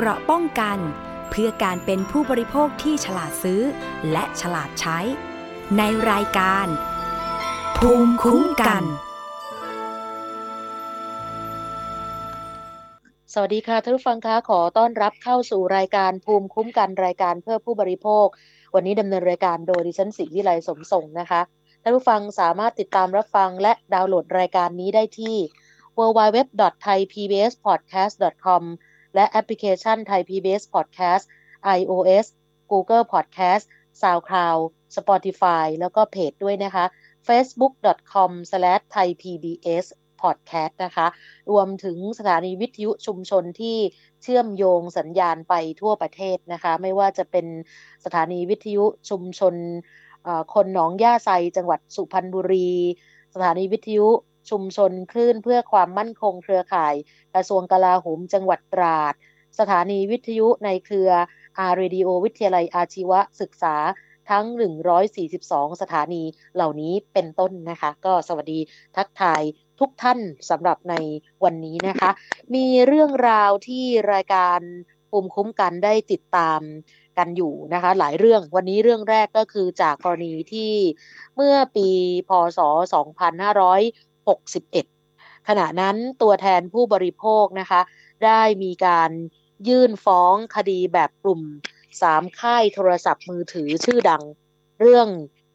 เกราะป้องกัน เพื่อการเป็นผู้บริโภคที่ฉลาดซื้อ และฉลาดใช้ ในรายการ ภูมิคุ้มกัน สวัสดีค่ะท่านผู้ฟังคะขอต้อนรับเข้าสู่รายการภูมิคุ้มกันรายการเพื่อผู้บริโภค วันนี้ดำเนินรายการโดยดิฉันศรีวิไลสมทรงนะคะท่านผู้ฟังสามารถติดตามรับฟังและดาวน์โหลดรายการนี้ได้ที่ www.thaipbspodcast.com และแอปพลิเคชัน Thai PBS Podcast iOS Google Podcast SoundCloud Spotify แล้วก็เพจด้วยนะคะ facebook.com/thaipbspodcast นะคะ รวมถึงสถานีวิทยุชุมชนที่เชื่อมโยงสัญญาณไปทั่วประเทศนะคะ ไม่ว่าจะเป็นสถานีวิทยุชุมชนคนหนองย่าไซจังหวัดสุพรรณบุรี สถานีวิทยุ ชุมชนคลื่นเพื่อความมั่นคงเครือข่าย กระทรวงกลาโหมจังหวัดตราด สถานีวิทยุในเครืออารีดิโอวิทยาลัยอาชีวศึกษาทั้ง 142 สถานีเหล่านี้เป็นต้นนะคะ ก็สวัสดีทักทายทุกท่านสำหรับในวันนี้นะคะ มีเรื่องราวที่รายการภูมิคุ้มกันได้ติดตามกันอยู่นะคะ หลายเรื่องวันนี้เรื่องแรกก็คือจากกรณีที่เมื่อปีพศ 61 ขณะนั้นตัวแทนผู้บริโภคนะคะ ได้มีการยื่นฟ้องคดีแบบกลุ่มสามค่ายโทรศัพท์มือถือชื่อดัง เรื่อง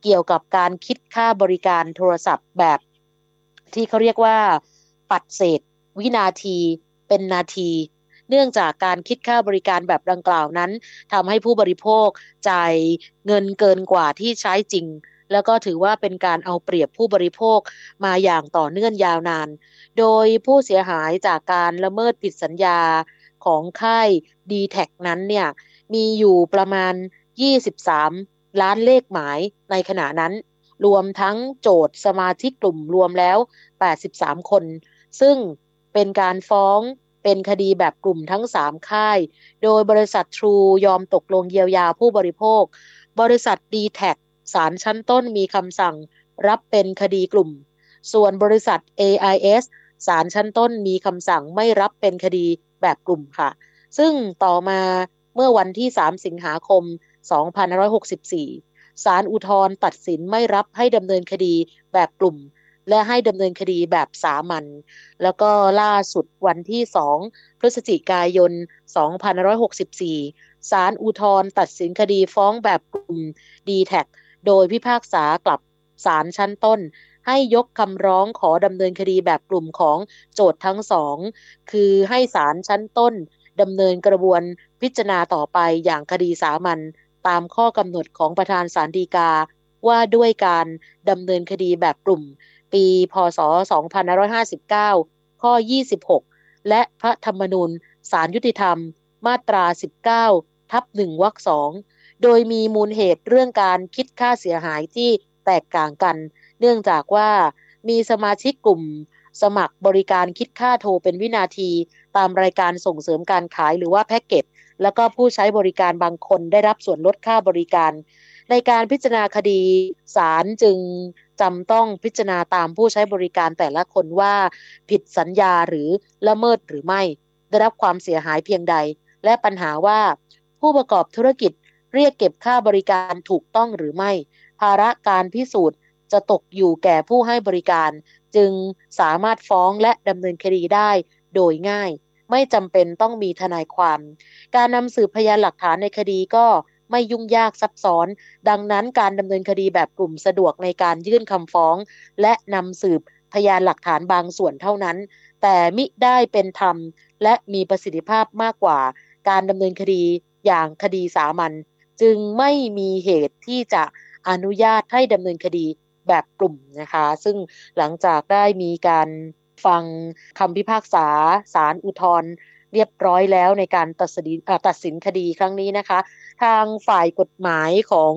เกี่ยวกับการคิดค่าบริการโทรศัพท์แบบ ที่เขาเรียกว่า ปัดเศษ วินาทีเป็นนาทีเนื่องจากการคิดค่าบริการแบบดังกล่าวนั้นทำให้ผู้บริโภคจ่ายเงินเกินกว่าที่ใช้จริง แล้วก็ถือว่าเป็นการเอาเปรียบผู้บริโภคมาอย่างต่อเนื่องยาวนาน โดยผู้เสียหายจากการละเมิดผิดสัญญาของค่าย d t แทนั้นเนี่ยมีอยู่ประมาณ 23 ล้านเลขหมายในขณะนั้น รวมทั้งโจทย์สมาชิกกลุ่มรวมแล้ว 83 คน ซึ่งเป็นการฟ้องเป็นคดีแบบกลุ่มทั้ง 3 ค่าย โดยบริษัททรูยอมตกลงเยียวยาผู้บริโภค บริษัท d t แท ศาลชั้นต้นมีคำสั่งรับเป็นคดีกลุ่ม ส่วนบริษัท AIS ศาลชั้นต้นมีคำสั่งไม่รับเป็นคดีแบบกลุ่มค่ะ ซึ่งต่อมาเมื่อวันที่ 3 สิงหาคม 2564 ศาลอุทธรตัดสินไม่รับให้ดำเนินคดีแบบกลุ่ม และให้ดำเนินคดีแบบสามัญ แล้วก็ล่าสุดวันที่ 2 พฤศจิกายน 2564 ศาลอุทธรตัดสินคดีฟ้องแบบกลุ่ม d t แท โดยพิพากษากลับศาลชั้นต้น ให้ยกคำร้องขอดำเนินคดีแบบกลุ่มของโจทย์ทั้งสอง คือให้ศาลชั้นต้นดำเนินกระบวนพิจารณาต่อไปอย่างคดีสามัญตามข้อกำหนดของประธานศาลฎีกา ว่าด้วยการดำเนินคดีแบบกลุ่ม ปี พศ 2559 ข้อ 26 และพระธรรมนูญศาลยุติธรรม มาตรา 19 ทับ1วรรคสอง โดยมีมูลเหตุเรื่องการคิดค่าเสียหายที่แตกต่างกัน เนื่องจากว่ามีสมาชิกกลุ่มสมัครบริการคิดค่าโทรเป็นวินาที ตามรายการส่งเสริมการขายหรือว่าแพ็กเกจแล้วก็ผู้ใช้บริการบางคนได้รับส่วนลดค่าบริการ ในการพิจารณาคดีศาลจึงจำต้องพิจารณาตามผู้ใช้บริการแต่ละคนว่าผิดสัญญาหรือละเมิดหรือไม่ ได้รับความเสียหายเพียงใด และปัญหาว่าผู้ประกอบธุรกิจ เรียกเก็บค่าบริการถูกต้องหรือไม่ ภาระการพิสูจน์จะตกอยู่แก่ผู้ให้บริการ จึงสามารถฟ้องและดำเนินคดีได้โดยง่าย ไม่จำเป็นต้องมีทนายความ การนำสืบพยานหลักฐานในคดีก็ไม่ยุ่งยากซับซ้อน ดังนั้นการดำเนินคดีแบบกลุ่มสะดวกในการยื่นคำฟ้อง และนำสืบพยานหลักฐานบางส่วนเท่านั้น แต่มิได้เป็นธรรม และมีประสิทธิภาพมากกว่า การดำเนินคดีอย่างคดีสามัญ จึงไม่มีเหตุที่จะอนุญาตให้ดำเนินคดีแบบกลุ่มนะคะ ซึ่งหลังจากได้มีการฟังคำพิพากษาศาลอุทธรเรียบร้อยแล้วในการตัดสินตัดสินคดีครั้งนี้นะคะ ทางฝ่ายกฎหมายของ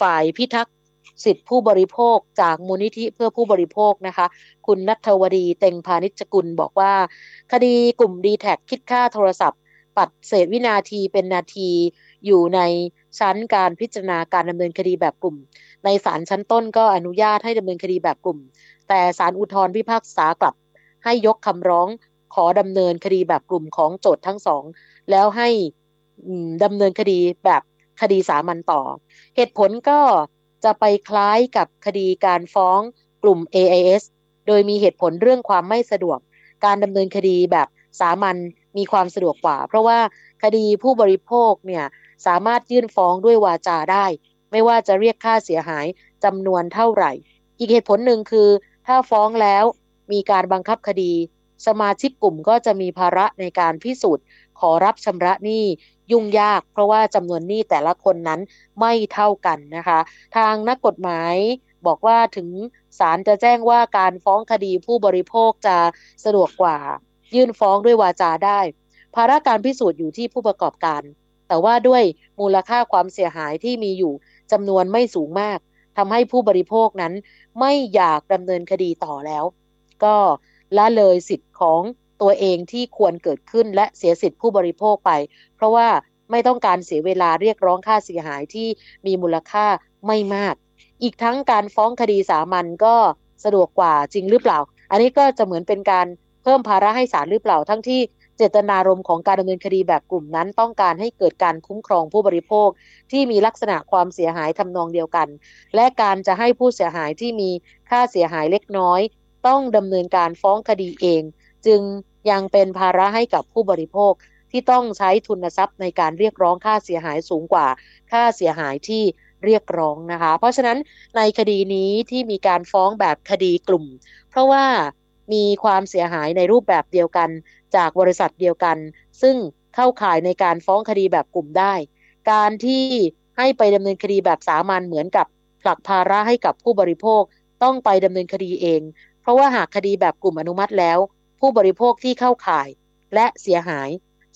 ฝ่ายพิทักษ์สิทธิผู้บริโภคจากมูลนิธิเพื่อผู้บริโภคนะคะ คุณนัทวดีเต็งพานิชกุลบอกว่า คดีกลุ่มดีแท็คิดค่าโทรศัพท์ ปัดเศษวินาทีเป็นนาที อยู่ในชั้นการพิจารณาการดำเนินคดีแบบกลุ่ม ในศาลชั้นต้นก็อนุญาตให้ดำเนินคดีแบบกลุ่ม แต่ศาลอุทธรพิพากษากลับ ให้ยกคำร้องขอดำเนินคดีแบบกลุ่มของโจทย์ทั้งสองแล้วให้ดำเนินคดีแบบคดีสามัญต่อ เหตุผลก็จะไปคล้ายกับคดีการฟ้องกลุ่ม AIS โดยมีเหตุผลเรื่องความไม่สะดวก การดำเนินคดีแบบสามัญมีความสะดวกกว่า เพราะว่าคดีผู้บริโภคเนี่ย สามารถยื่นฟ้องด้วยวาจาได้ ไม่ว่าจะเรียกค่าเสียหายจำนวนเท่าไหร่ อีกเหตุผลหนึ่งคือ ถ้าฟ้องแล้วมีการบังคับคดี สมาชิกกลุ่มก็จะมีภาระในการพิสูจน์ ขอรับชำระหนี้ยุ่งยาก เพราะว่าจำนวนหนี้แต่ละคนนั้นไม่เท่ากันนะคะ ทางนักกฎหมายบอกว่าถึงศาลจะแจ้งว่าการฟ้องคดีผู้บริโภคจะสะดวกกว่า ยื่นฟ้องด้วยวาจาได้ ภาระการพิสูจน์อยู่ที่ผู้ประกอบการ แต่ว่าด้วยมูลค่าความเสียหายที่มีอยู่จำนวนไม่สูงมากทำให้ผู้บริโภคนั้นไม่อยากดำเนินคดีต่อแล้ว ก็ละเลยสิทธิ์ของตัวเองที่ควรเกิดขึ้นและเสียสิทธิ์ผู้บริโภคไป เพราะว่าไม่ต้องการเสียเวลาเรียกร้องค่าเสียหายที่มีมูลค่าไม่มาก อีกทั้งการฟ้องคดีสามัญก็สะดวกกว่าจริงหรือเปล่า อันนี้ก็จะเหมือนเป็นการเพิ่มภาระให้ศาลหรือเปล่า ทั้งที่ เจตนารมณ์ของการดำเนินคดีแบบกลุ่มนั้น ต้องการให้เกิดการคุ้มครองผู้บริโภค ที่มีลักษณะความเสียหายทำนองเดียวกัน และการจะให้ผู้เสียหายที่มีค่าเสียหายเล็กน้อย ต้องดำเนินการฟ้องคดีเอง จึงยังเป็นภาระให้กับผู้บริโภคที่ต้องใช้ทุนทรัพย์ในการเรียกร้องค่าเสียหายสูงกว่า ค่าเสียหายที่เรียกร้องนะคะ เพราะฉะนั้นในคดีนี้ที่มีการฟ้องแบบคดีกลุ่ม เพราะว่า มีความเสียหายในรูปแบบเดียวกัน จากบริษัทเดียวกัน ซึ่งเข้าข่ายในการฟ้องคดีแบบกลุ่มได้ การที่ให้ไปดำเนินคดีแบบสามัญเหมือนกับผลักภาระให้กับผู้บริโภคต้องไปดำเนินคดีเอง เพราะว่าหากคดีแบบกลุ่มอนุมัติแล้ว ผู้บริโภคที่เข้าข่ายและเสียหาย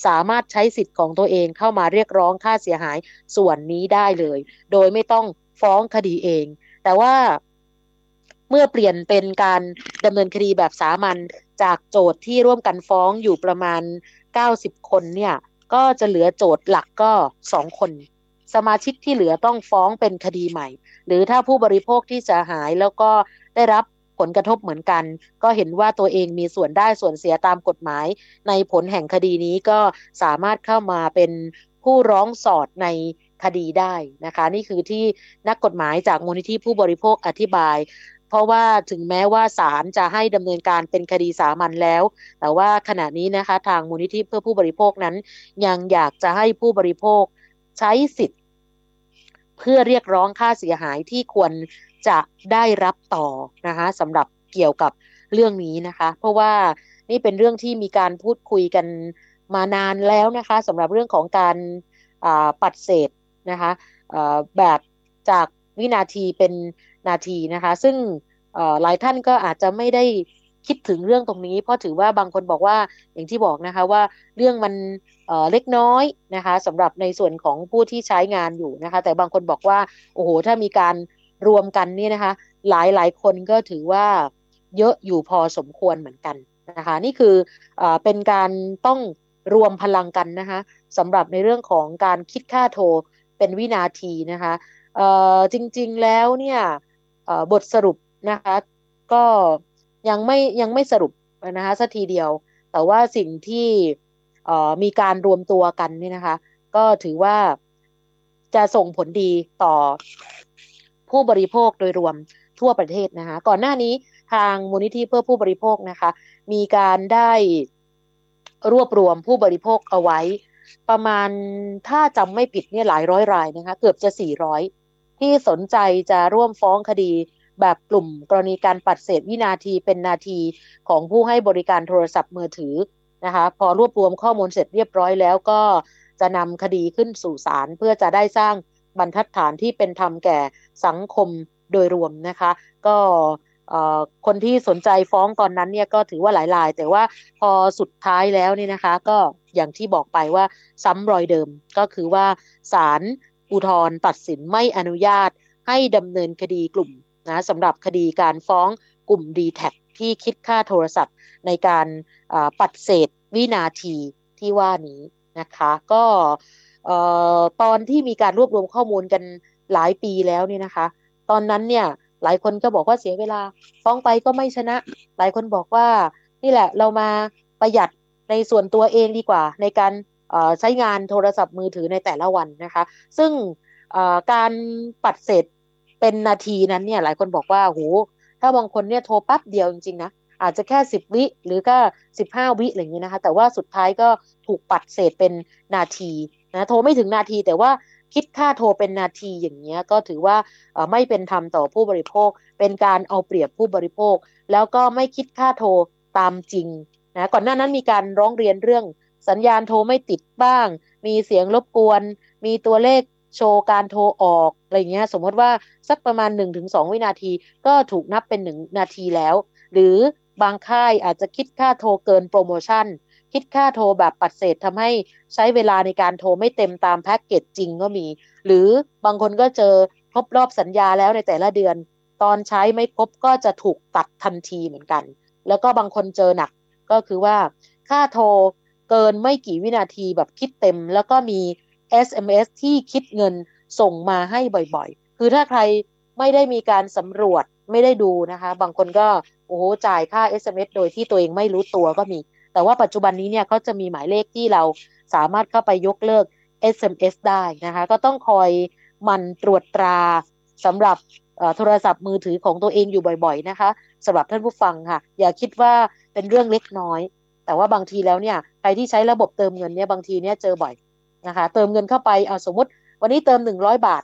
สามารถใช้สิทธิ์ของตัวเองเข้ามาเรียกร้องค่าเสียหายส่วนนี้ได้เลย โดยไม่ต้องฟ้องคดีเอง แต่ว่า เมื่อเปลี่ยนเป็นการดำเนินคดีแบบสามัญจากโจทย์ที่ร่วมกันฟ้องอยู่ประมาณ 90 คนเนี่ยก็จะเหลือโจทย์หลักก็สองคน สมาชิกที่เหลือต้องฟ้องเป็นคดีใหม่ หรือถ้าผู้บริโภคที่จะหายแล้วก็ได้รับผลกระทบเหมือนกัน ก็เห็นว่าตัวเองมีส่วนได้ส่วนเสียตามกฎหมาย ในผลแห่งคดีนี้ก็สามารถเข้ามาเป็นผู้ร้องสอดในคดีได้นะคะ นี่คือที่นักกฎหมายจากมูลนิธิผู้บริโภคอธิบาย ราะว่าถึงแม้ว่าศาลจะให้ดำเนินการเป็นคดีสามัญแล้ว แต่ว่าขณะนี้นะคะทางมูลนิธิเพื่อผู้บริโภคนั้น ยังอยากจะให้ผู้บริโภคใช้สิทธิ์ เพื่อเรียกร้องค่าเสียหายที่ควรจะได้รับต่อนะคะสำหรับเกี่ยวกับเรื่องนี้นะคะ เพราะว่านี่เป็นเรื่องที่มีการพูดคุยกันมานานแล้วนะคะสำหรับเรื่องของการปัดเศษนะคะแบบจากวินาทีเป็น นาทีนะคะ ซึ่งหลายท่านก็อาจจะไม่ได้คิดถึงเรื่องตรงนี้ เพราะถือว่าบางคนบอกว่าอย่างที่บอกนะคะว่าเรื่องมันเล็กน้อยนะคะสำหรับในส่วนของผู้ที่ใช้งานอยู่นะคะ แต่บางคนบอกว่าโอ้โหถ้ามีการรวมกันนี่นะคะ หลายหลายคนก็ถือว่าเยอะอยู่พอสมควรเหมือนกันนะคะนี่คืออเป็นการต้องรวมพลังกันนะคะสำหรับในเรื่องของการคิดค่าโทรเป็นวินาทีนะคะจริงๆแล้วเนี่ย บทสรุปนะคะ ก็ยังไม่ยังไม่สรุปนะคะสักทีเดียว แต่ว่าสิ่งที่มีการรวมตัวกันนี่นะคะ ก็ถือว่าจะส่งผลดีต่อผู้บริโภคโดยรวมทั่วประเทศนะคะ ก่อนหน้านี้ทางมูลนิธิเพื่อผู้บริโภคนะคะ มีการได้รวบรวมผู้บริโภคเอาไว้ ประมาณถ้าจำไม่ผิดเนี่ยหลายร้อยรายนะคะ เกือบจะสี่ร้อย ที่สนใจจะร่วมฟ้องคดีแบบกลุ่มกรณีการปัดเศษวินาทีเป็นนาทีของผู้ให้บริการโทรศัพท์มือถือนะคะพอรวบรวมข้อมูลเสร็จเรียบร้อยแล้วก็จะนำคดีขึ้นสู่ศาลเพื่อจะได้สร้างบรรทัดฐานที่เป็นธรรมแก่สังคมโดยรวมนะคะ ก็คนที่สนใจฟ้องตอนนั้นเนี่ยก็ถือว่าหลายรายแต่ว่าพอสุดท้ายแล้วนี่นะคะ ก็อย่างที่บอกไปว่าซ้ำรอยเดิมก็คือว่าศาล อุทธรตัดสินไม่อนุญาตให้ดำเนินคดีกลุ่มนะสำหรับคดีการฟ้องกลุ่ม d t แทที่คิดค่าโทรศัพท์ ในการปัดเศษวินาทีที่ว่านี้นะคะก็ตอนที่มีการรวบรวมข้อมูลกันหลายปีแล้วเนี่ยนะคะ ตอนนั้นเนี่ยหลายคนก็บอกว่าเสียเวลา ฟ้องไปก็ไม่ชนะ หลายคนบอกว่านี่แหละเรามาประหยัดในส่วนตัวเองดีกว่า ในการ ใช้งานโทรศัพท์มือถือในแต่ละวันนะคะ ซึ่งการปัดเสร็จเป็นนาทีนั้นเนี่ยหลายคนบอกว่าโหถ้าบางคนเนี่ยโทรปั๊บเดียวจริงๆนะอาจจะแค่สิบวิหรือก็สิบห้าวิอะไรอย่างนี้นะคะ แต่ว่าสุดท้ายก็ถูกปัดเศษเป็นนาทีนะโทรไม่ถึงนาทีแต่ว่าคิดค่าโทรเป็นนาทีอย่างเงี้ยก็ถือว่าไม่เป็นธรรมต่อผู้บริโภค เป็นการเอาเปรียบผู้บริโภค แล้วก็ไม่คิดค่าโทรตามจริงนะก่อนหน้านั้นมีการร้องเรียนเรื่อง สัญญาณโทรไม่ติดบ้าง มีเสียงรบกวน มีตัวเลขโชว์การโทรออกอะไรเงี้ย สมมติว่าสักประมาณ 1-2 วินาที ก็ถูกนับเป็น 1 นาทีแล้ว หรือบางค่ายอาจจะคิดค่าโทรเกินโปรโมชั่น คิดค่าโทรแบบปัดเศษทำให้ใช้เวลาในการโทรไม่เต็มตามแพ็กเกจจริงก็มี หรือบางคนก็เจอครบรอบสัญญาแล้วในแต่ละเดือน ตอนใช้ไม่ครบก็จะถูกตัดทันทีเหมือนกัน แล้วก็บางคนเจอหนักก็คือว่าค่าโทร เกินไม่กี่วินาทีแบบคิดเต็ม แล้วก็มี SMS ที่คิดเงินส่งมาให้บ่อยๆ คือถ้าใครไม่ได้มีการสำรวจไม่ได้ดูนะคะ บางคนก็โอ้โหจ่ายค่า SMS โดยที่ตัวเองไม่รู้ตัวก็มี แต่ว่าปัจจุบันนี้เนี่ยเขาจะมีหมายเลขที่เราสามารถเข้าไปยกเลิก SMS ได้นะคะ ก็ต้องคอยมันตรวจตราสำหรับโทรศัพท์มือถือของตัวเองอยู่บ่อยๆนะคะสำหรับท่านผู้ฟังค่ะ อย่าคิดว่าเป็นเรื่องเล็กน้อย แต่ว่าบางทีแล้วเนี่ย รที่ใช้ระบบเติมเงินเนี่ยบางทีเนี่ยเจอบ่อยนะคะ เติมเงินเข้าไปเอาสมมติ วันนี้เติมหนึ่งร้อยบาท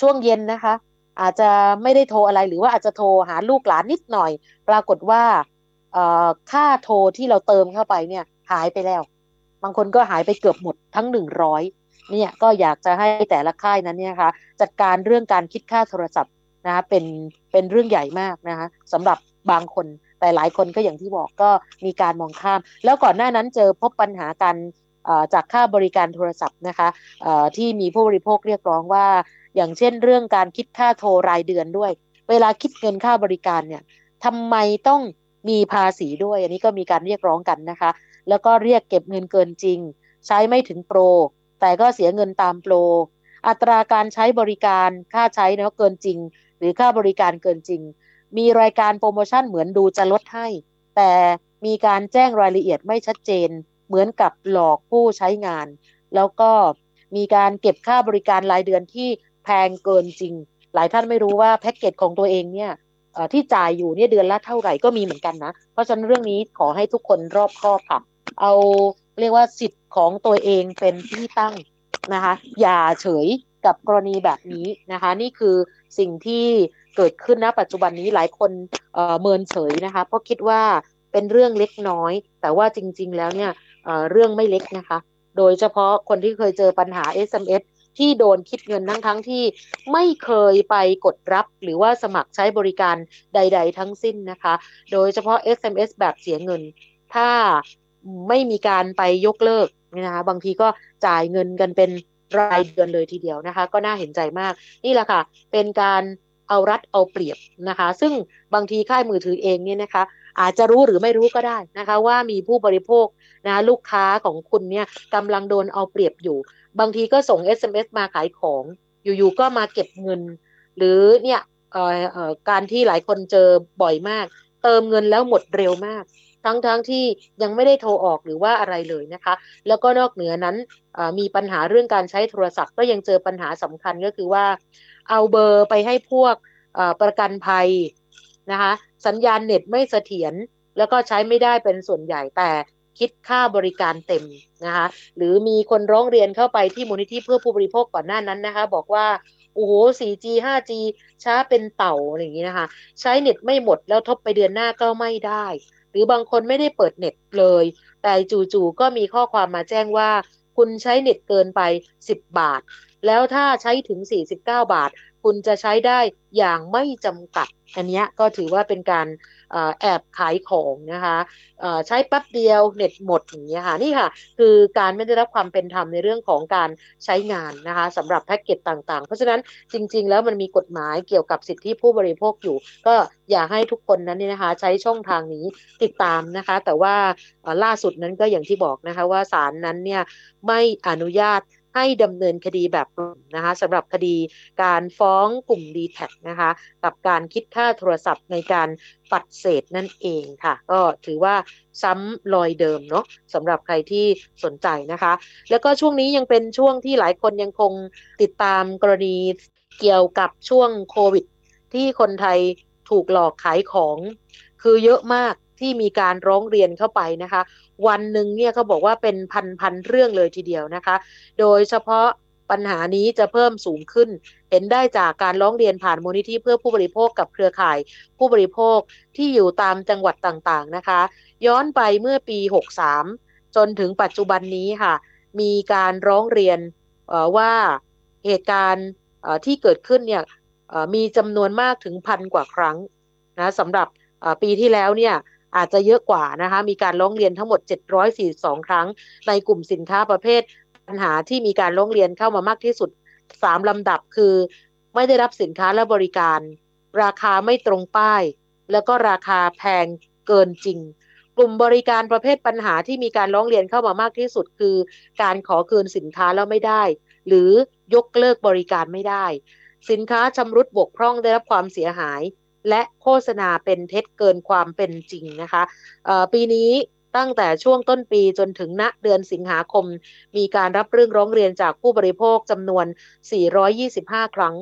ช่วงเย็นนะคะ อาจจะไม่ได้โทรอะไรหรือว่าอาจจะโทรหาลูกหลานนิดหน่อย ปรากฏว่าค่าโทรที่เราเติมเข้าไปเนี่ยหายไปแล้ว บางคนก็หายไปเกือบหมดทั้งหนึ่งร้อยเนี่ยก็อยากจะให้แต่ละค่ายนั้นเนี่ยค่ะจัดการเรื่องการคิดค่าโทรศัพท์นะคะเป็นเป็นเรื่องใหญ่มากนะคะสำหรับบางคน แต่หลายคนก็อย่างที่บอกก็มีการมองข้าม แล้วก่อนหน้านั้นเจอพบปัญหาการจากค่าบริการโทรศัพท์นะคะที่มีผู้บริโภคเรียกร้องว่า อย่างเช่นเรื่องการคิดค่าโทรรายเดือนด้วย เวลาคิดเงินค่าบริการเนี่ยทำไมต้องมีภาษีด้วย อันนี้ก็มีการเรียกร้องกันนะคะ แล้วก็เรียกเก็บเงินเกินจริง ใช้ไม่ถึงโปร แต่ก็เสียเงินตามโปร อัตราการใช้บริการค่าใช้เนาะเกินจริง หรือค่าบริการเกินจริง มีรายการโปรโมชั่นเหมือนดูจะลดให้ แต่มีการแจ้งรายละเอียดไม่ชัดเจน เหมือนกับหลอกผู้ใช้งาน แล้วก็มีการเก็บค่าบริการรายเดือนที่แพงเกินจริง หลายท่านไม่รู้ว่าแพ็กเกจของตัวเองเนี่ยที่จ่ายอยู่เนี่ยเดือนละเท่าไหร่ก็มีเหมือนกันนะ เพราะฉะนั้นเรื่องนี้ขอให้ทุกคนรอบคอบค่ะ เอาเรียกว่าสิทธิ์ของตัวเองเป็นที่ตั้งนะคะ อย่าเฉย กับกรณีแบบนี้นะคะ นี่คือสิ่งที่เกิดขึ้นนะปัจจุบันนี้หลายคนเเมินเฉยนะคะเพราะคิดว่าเป็นเรื่องเล็กน้อย แต่ว่าจริง ๆ แล้วเนี่ยเรื่องไม่เล็กนะคะ โดยเฉพาะคนที่เคยเจอปัญหา SMS ที่โดนคิดเงินทั้งทั้งที่ไม่เคยไปกดรับ หรือว่าสมัครใช้บริการใด ๆ ทั้งสิ้นนะคะ โดยเฉพาะ SMS แบบเสียเงิน ถ้าไม่มีการไปยกเลิกนะคะบางทีก็จ่ายเงินกันเป็น รายเดือนเลยทีเดียวนะคะ ก็น่าเห็นใจมาก นี่แหละค่ะ เป็นการเอารัดเอาเปรียบนะคะ ซึ่งบางทีค่ายมือถือเองเนี่ยนะคะ อาจจะรู้หรือไม่รู้ก็ได้นะคะ ว่ามีผู้บริโภคนะลูกค้าของคุณเนี่ยกำลังโดนเอาเปรียบอยู่ บางทีก็ส่ง SMS มาขายของ อยู่ๆก็มาเก็บเงิน หรือเนี่ยการที่หลายคนเจอบ่อยมาก เติมเงินแล้วหมดเร็วมาก ทั้งๆทที่ยังไม่ได้โทรออกหรือว่าอะไรเลยนะคะ แล้วก็นอกเหนือนั้นมีปัญหาเรื่องการใช้โทรศัพท์ ก็ยังเจอปัญหาสำคัญก็คือว่า เอาเบอร์ไปให้พวกประกันภัยนะคะสัญญาณเน็ตไม่เสถียรแล้วก็ใช้ไม่ได้เป็นส่วนใหญ่แต่คิดค่าบริการเต็มนะคะหรือมีคนร้องเรียนเข้าไปที่มูลนิธิเพื่อผู้บริโภคก่อนหน้านั้นนะคะ บอกว่าโอ้โห 4G 5G ช้าเป็นเต่าอย่างนี้นะคะ ใช้เน็ตไม่หมดแล้วทบไปเดือนหน้าก็ไม่ได้ หรือบางคนไม่ได้เปิดเน็ตเลย แต่จู่ๆก็มีข้อความมาแจ้งว่า คุณใช้เน็ตเกินไป 10 บาท แล้วถ้าใช้ถึง 49 บาท คุณจะใช้ได้อย่างไม่จำกัด อันนี้ก็ถือว่าเป็นการ แอบขายของนะคะใช้แป๊บเดียวเน็ตหมดอย่างนี้ค่ะนี่ค่ะ คือการไม่ได้รับความเป็นธรรมในเรื่องของการใช้งานนะคะสำหรับแพ็กเกจต่างๆ เพราะฉะนั้นจริง ๆ แล้วมันมีกฎหมายเกี่ยวกับสิทธิผู้บริโภคอยู่ ก็อยากให้ทุกคนนั้นนี่นะคะใช้ช่องทางนี้ติดตามนะคะ แต่ว่าล่าสุดนั้นก็อย่างที่บอกนะคะว่าศาลนั้นเนี่ยไม่อนุญาต ให้ดำเนินคดีแบบกลุ่มนะคะสำหรับคดีการฟ้องกลุ่ม d t แทนะคะกับการคิดค่าโทรศัพท์ในการปัดเศษนั่นเองค่ะ ก็ถือว่าซ้ำรอยเดิมเนาะสำหรับใครที่สนใจนะคะ แล้วก็ช่วงนี้ยังเป็นช่วงที่หลายคนยังคงติดตามกรณีเกี่ยวกับช่วงโควิด ที่คนไทยถูกหลอกขายของคือเยอะมาก ที่มีการร้องเรียนเข้าไปนะคะ วันหนึ่งเนี่ยเขาบอกว่าเป็นพันพันเรื่องเลยทีเดียวนะคะ โดยเฉพาะปัญหานี้จะเพิ่มสูงขึ้น เห็นได้จากการร้องเรียนผ่านมูลนิธิเพื่อผู้บริโภคกับเครือข่าย ผู้บริโภคที่อยู่ตามจังหวัดต่างๆนะคะ ย้อนไปเมื่อปี 63 จนถึงปัจจุบันนี้ค่ะ มีการร้องเรียนว่าเหตุการณ์ที่เกิดขึ้นเนี่ยมีจำนวนมากถึงพันกว่าครั้งนะสำหรับปีที่แล้วเนี่ย อาจจะเยอะกว่านะคะ มีการร้องเรียนทั้งหมด 742 ครั้ง ในกลุ่มสินค้าประเภท ปัญหาที่มีการร้องเรียนเข้ามามากที่สุด 3 ลำดับคือ ไม่ได้รับสินค้าและบริการ ราคาไม่ตรงป้าย แล้วก็ราคาแพงเกินจริง กลุ่มบริการประเภทปัญหาที่มีการร้องเรียนเข้ามามากที่สุดคือ การขอคืนสินค้าแล้วไม่ได้ หรือยกเลิกบริการไม่ได้ สินค้าชำรุดบกพร่องได้รับความเสียหาย และโฆษณาเป็นเท็จเกินความเป็นจริงนะคะปีนี้ตั้งแต่ช่วงต้นปีจนถึงณเดือนสิงหาคม มีการรับเรื่องร้องเรียนจากผู้บริโภคจำนวน 425 ครั้ง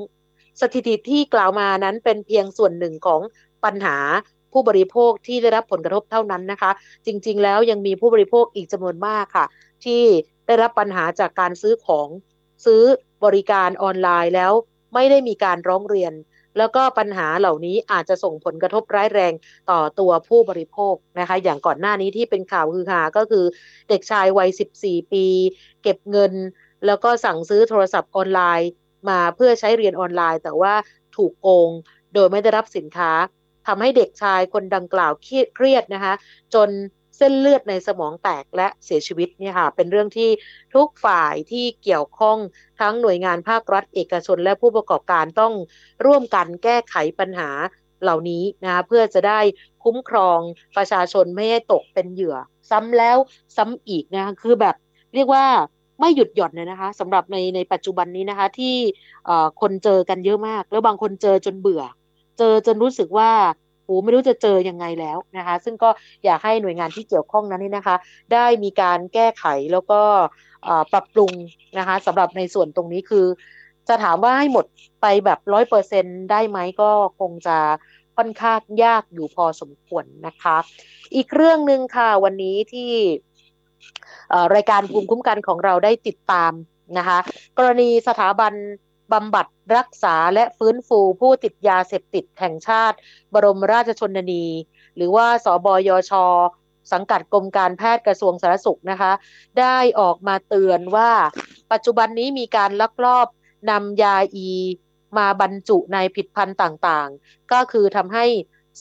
สถิติที่กล่าวมานั้นเป็นเพียงส่วนหนึ่งของปัญหาผู้บริโภคที่ได้รับผลกระทบเท่านั้นนะคะ จริง ๆ แล้วยังมีผู้บริโภคอีกจำนวนมากค่ะ ที่ได้รับปัญหาจากการซื้อของซื้อบริการออนไลน์แล้วไม่ได้มีการร้องเรียน แล้วก็ปัญหาเหล่านี้อาจจะส่งผลกระทบร้ายแรงต่อตัวผู้บริโภคนะคะ อย่างก่อนหน้านี้ที่เป็นข่าวคือหาก็คือเด็กชายวัย 14 ปี เก็บเงิน แล้วก็สั่งซื้อโทรศัพท์ออนไลน์ มาเพื่อใช้เรียนออนไลน์ แต่ว่าถูกโกงโดยไม่ได้รับสินค้าทำให้เด็กชายคนดังกล่าวเครียดนะคะ จน เส้นเลือดในสมองแตกและเสียชีวิตเนี่ยค่ะเป็นเรื่องที่ทุกฝ่ายที่เกี่ยวข้องทั้งหน่วยงานภาครัฐเอกชนและผู้ประกอบการต้องร่วมกันแก้ไขปัญหาเหล่านี้นะเพื่อจะได้คุ้มครองประชาชนไม่ให้ตกเป็นเหยื่อ ซ้ำแล้วซ้ำอีกนะคะคือแบบเรียกว่าไม่หยุดหย่อนเลยนะคะสำหรับในในปัจจุบันนี้นะคะที่คนเจอกันเยอะมาก แล้วบางคนเจอจนเบื่อ เจอจนรู้สึกว่า โอ้ไม่รู้จะเจอยังไงแล้วนะคะ ซึ่งก็อยากให้หน่วยงานที่เกี่ยวข้องนั้นนี่นะคะ ได้มีการแก้ไขแล้วก็ปรับปรุงนะคะสำหรับในส่วนตรงนี้คือ จะถามว่าให้หมดไปแบบร้อยเปอร์เซ็นได้ไหมก็คงจะค่อนข้างยากอยู่พอสมควรนะคะ อีกเรื่องหนึ่งค่ะวันนี้ที่รายการภูมิคุ้มกันของเราได้ติดตามนะคะ กรณีสถาบัน บำบัดรักษาและฟื้นฟูผู้ติดยาเสพติดแห่งชาติ บรมราชชนนี หรือว่าสบยช สังกัดกรมการแพทย์กระทรวงสาธารณสุขนะคะ ได้ออกมาเตือนว่า ปัจจุบันนี้มีการลักลอบนำยาอีมาบรรจุในผิดพันธุ์ต่างๆ ก็คือทำให้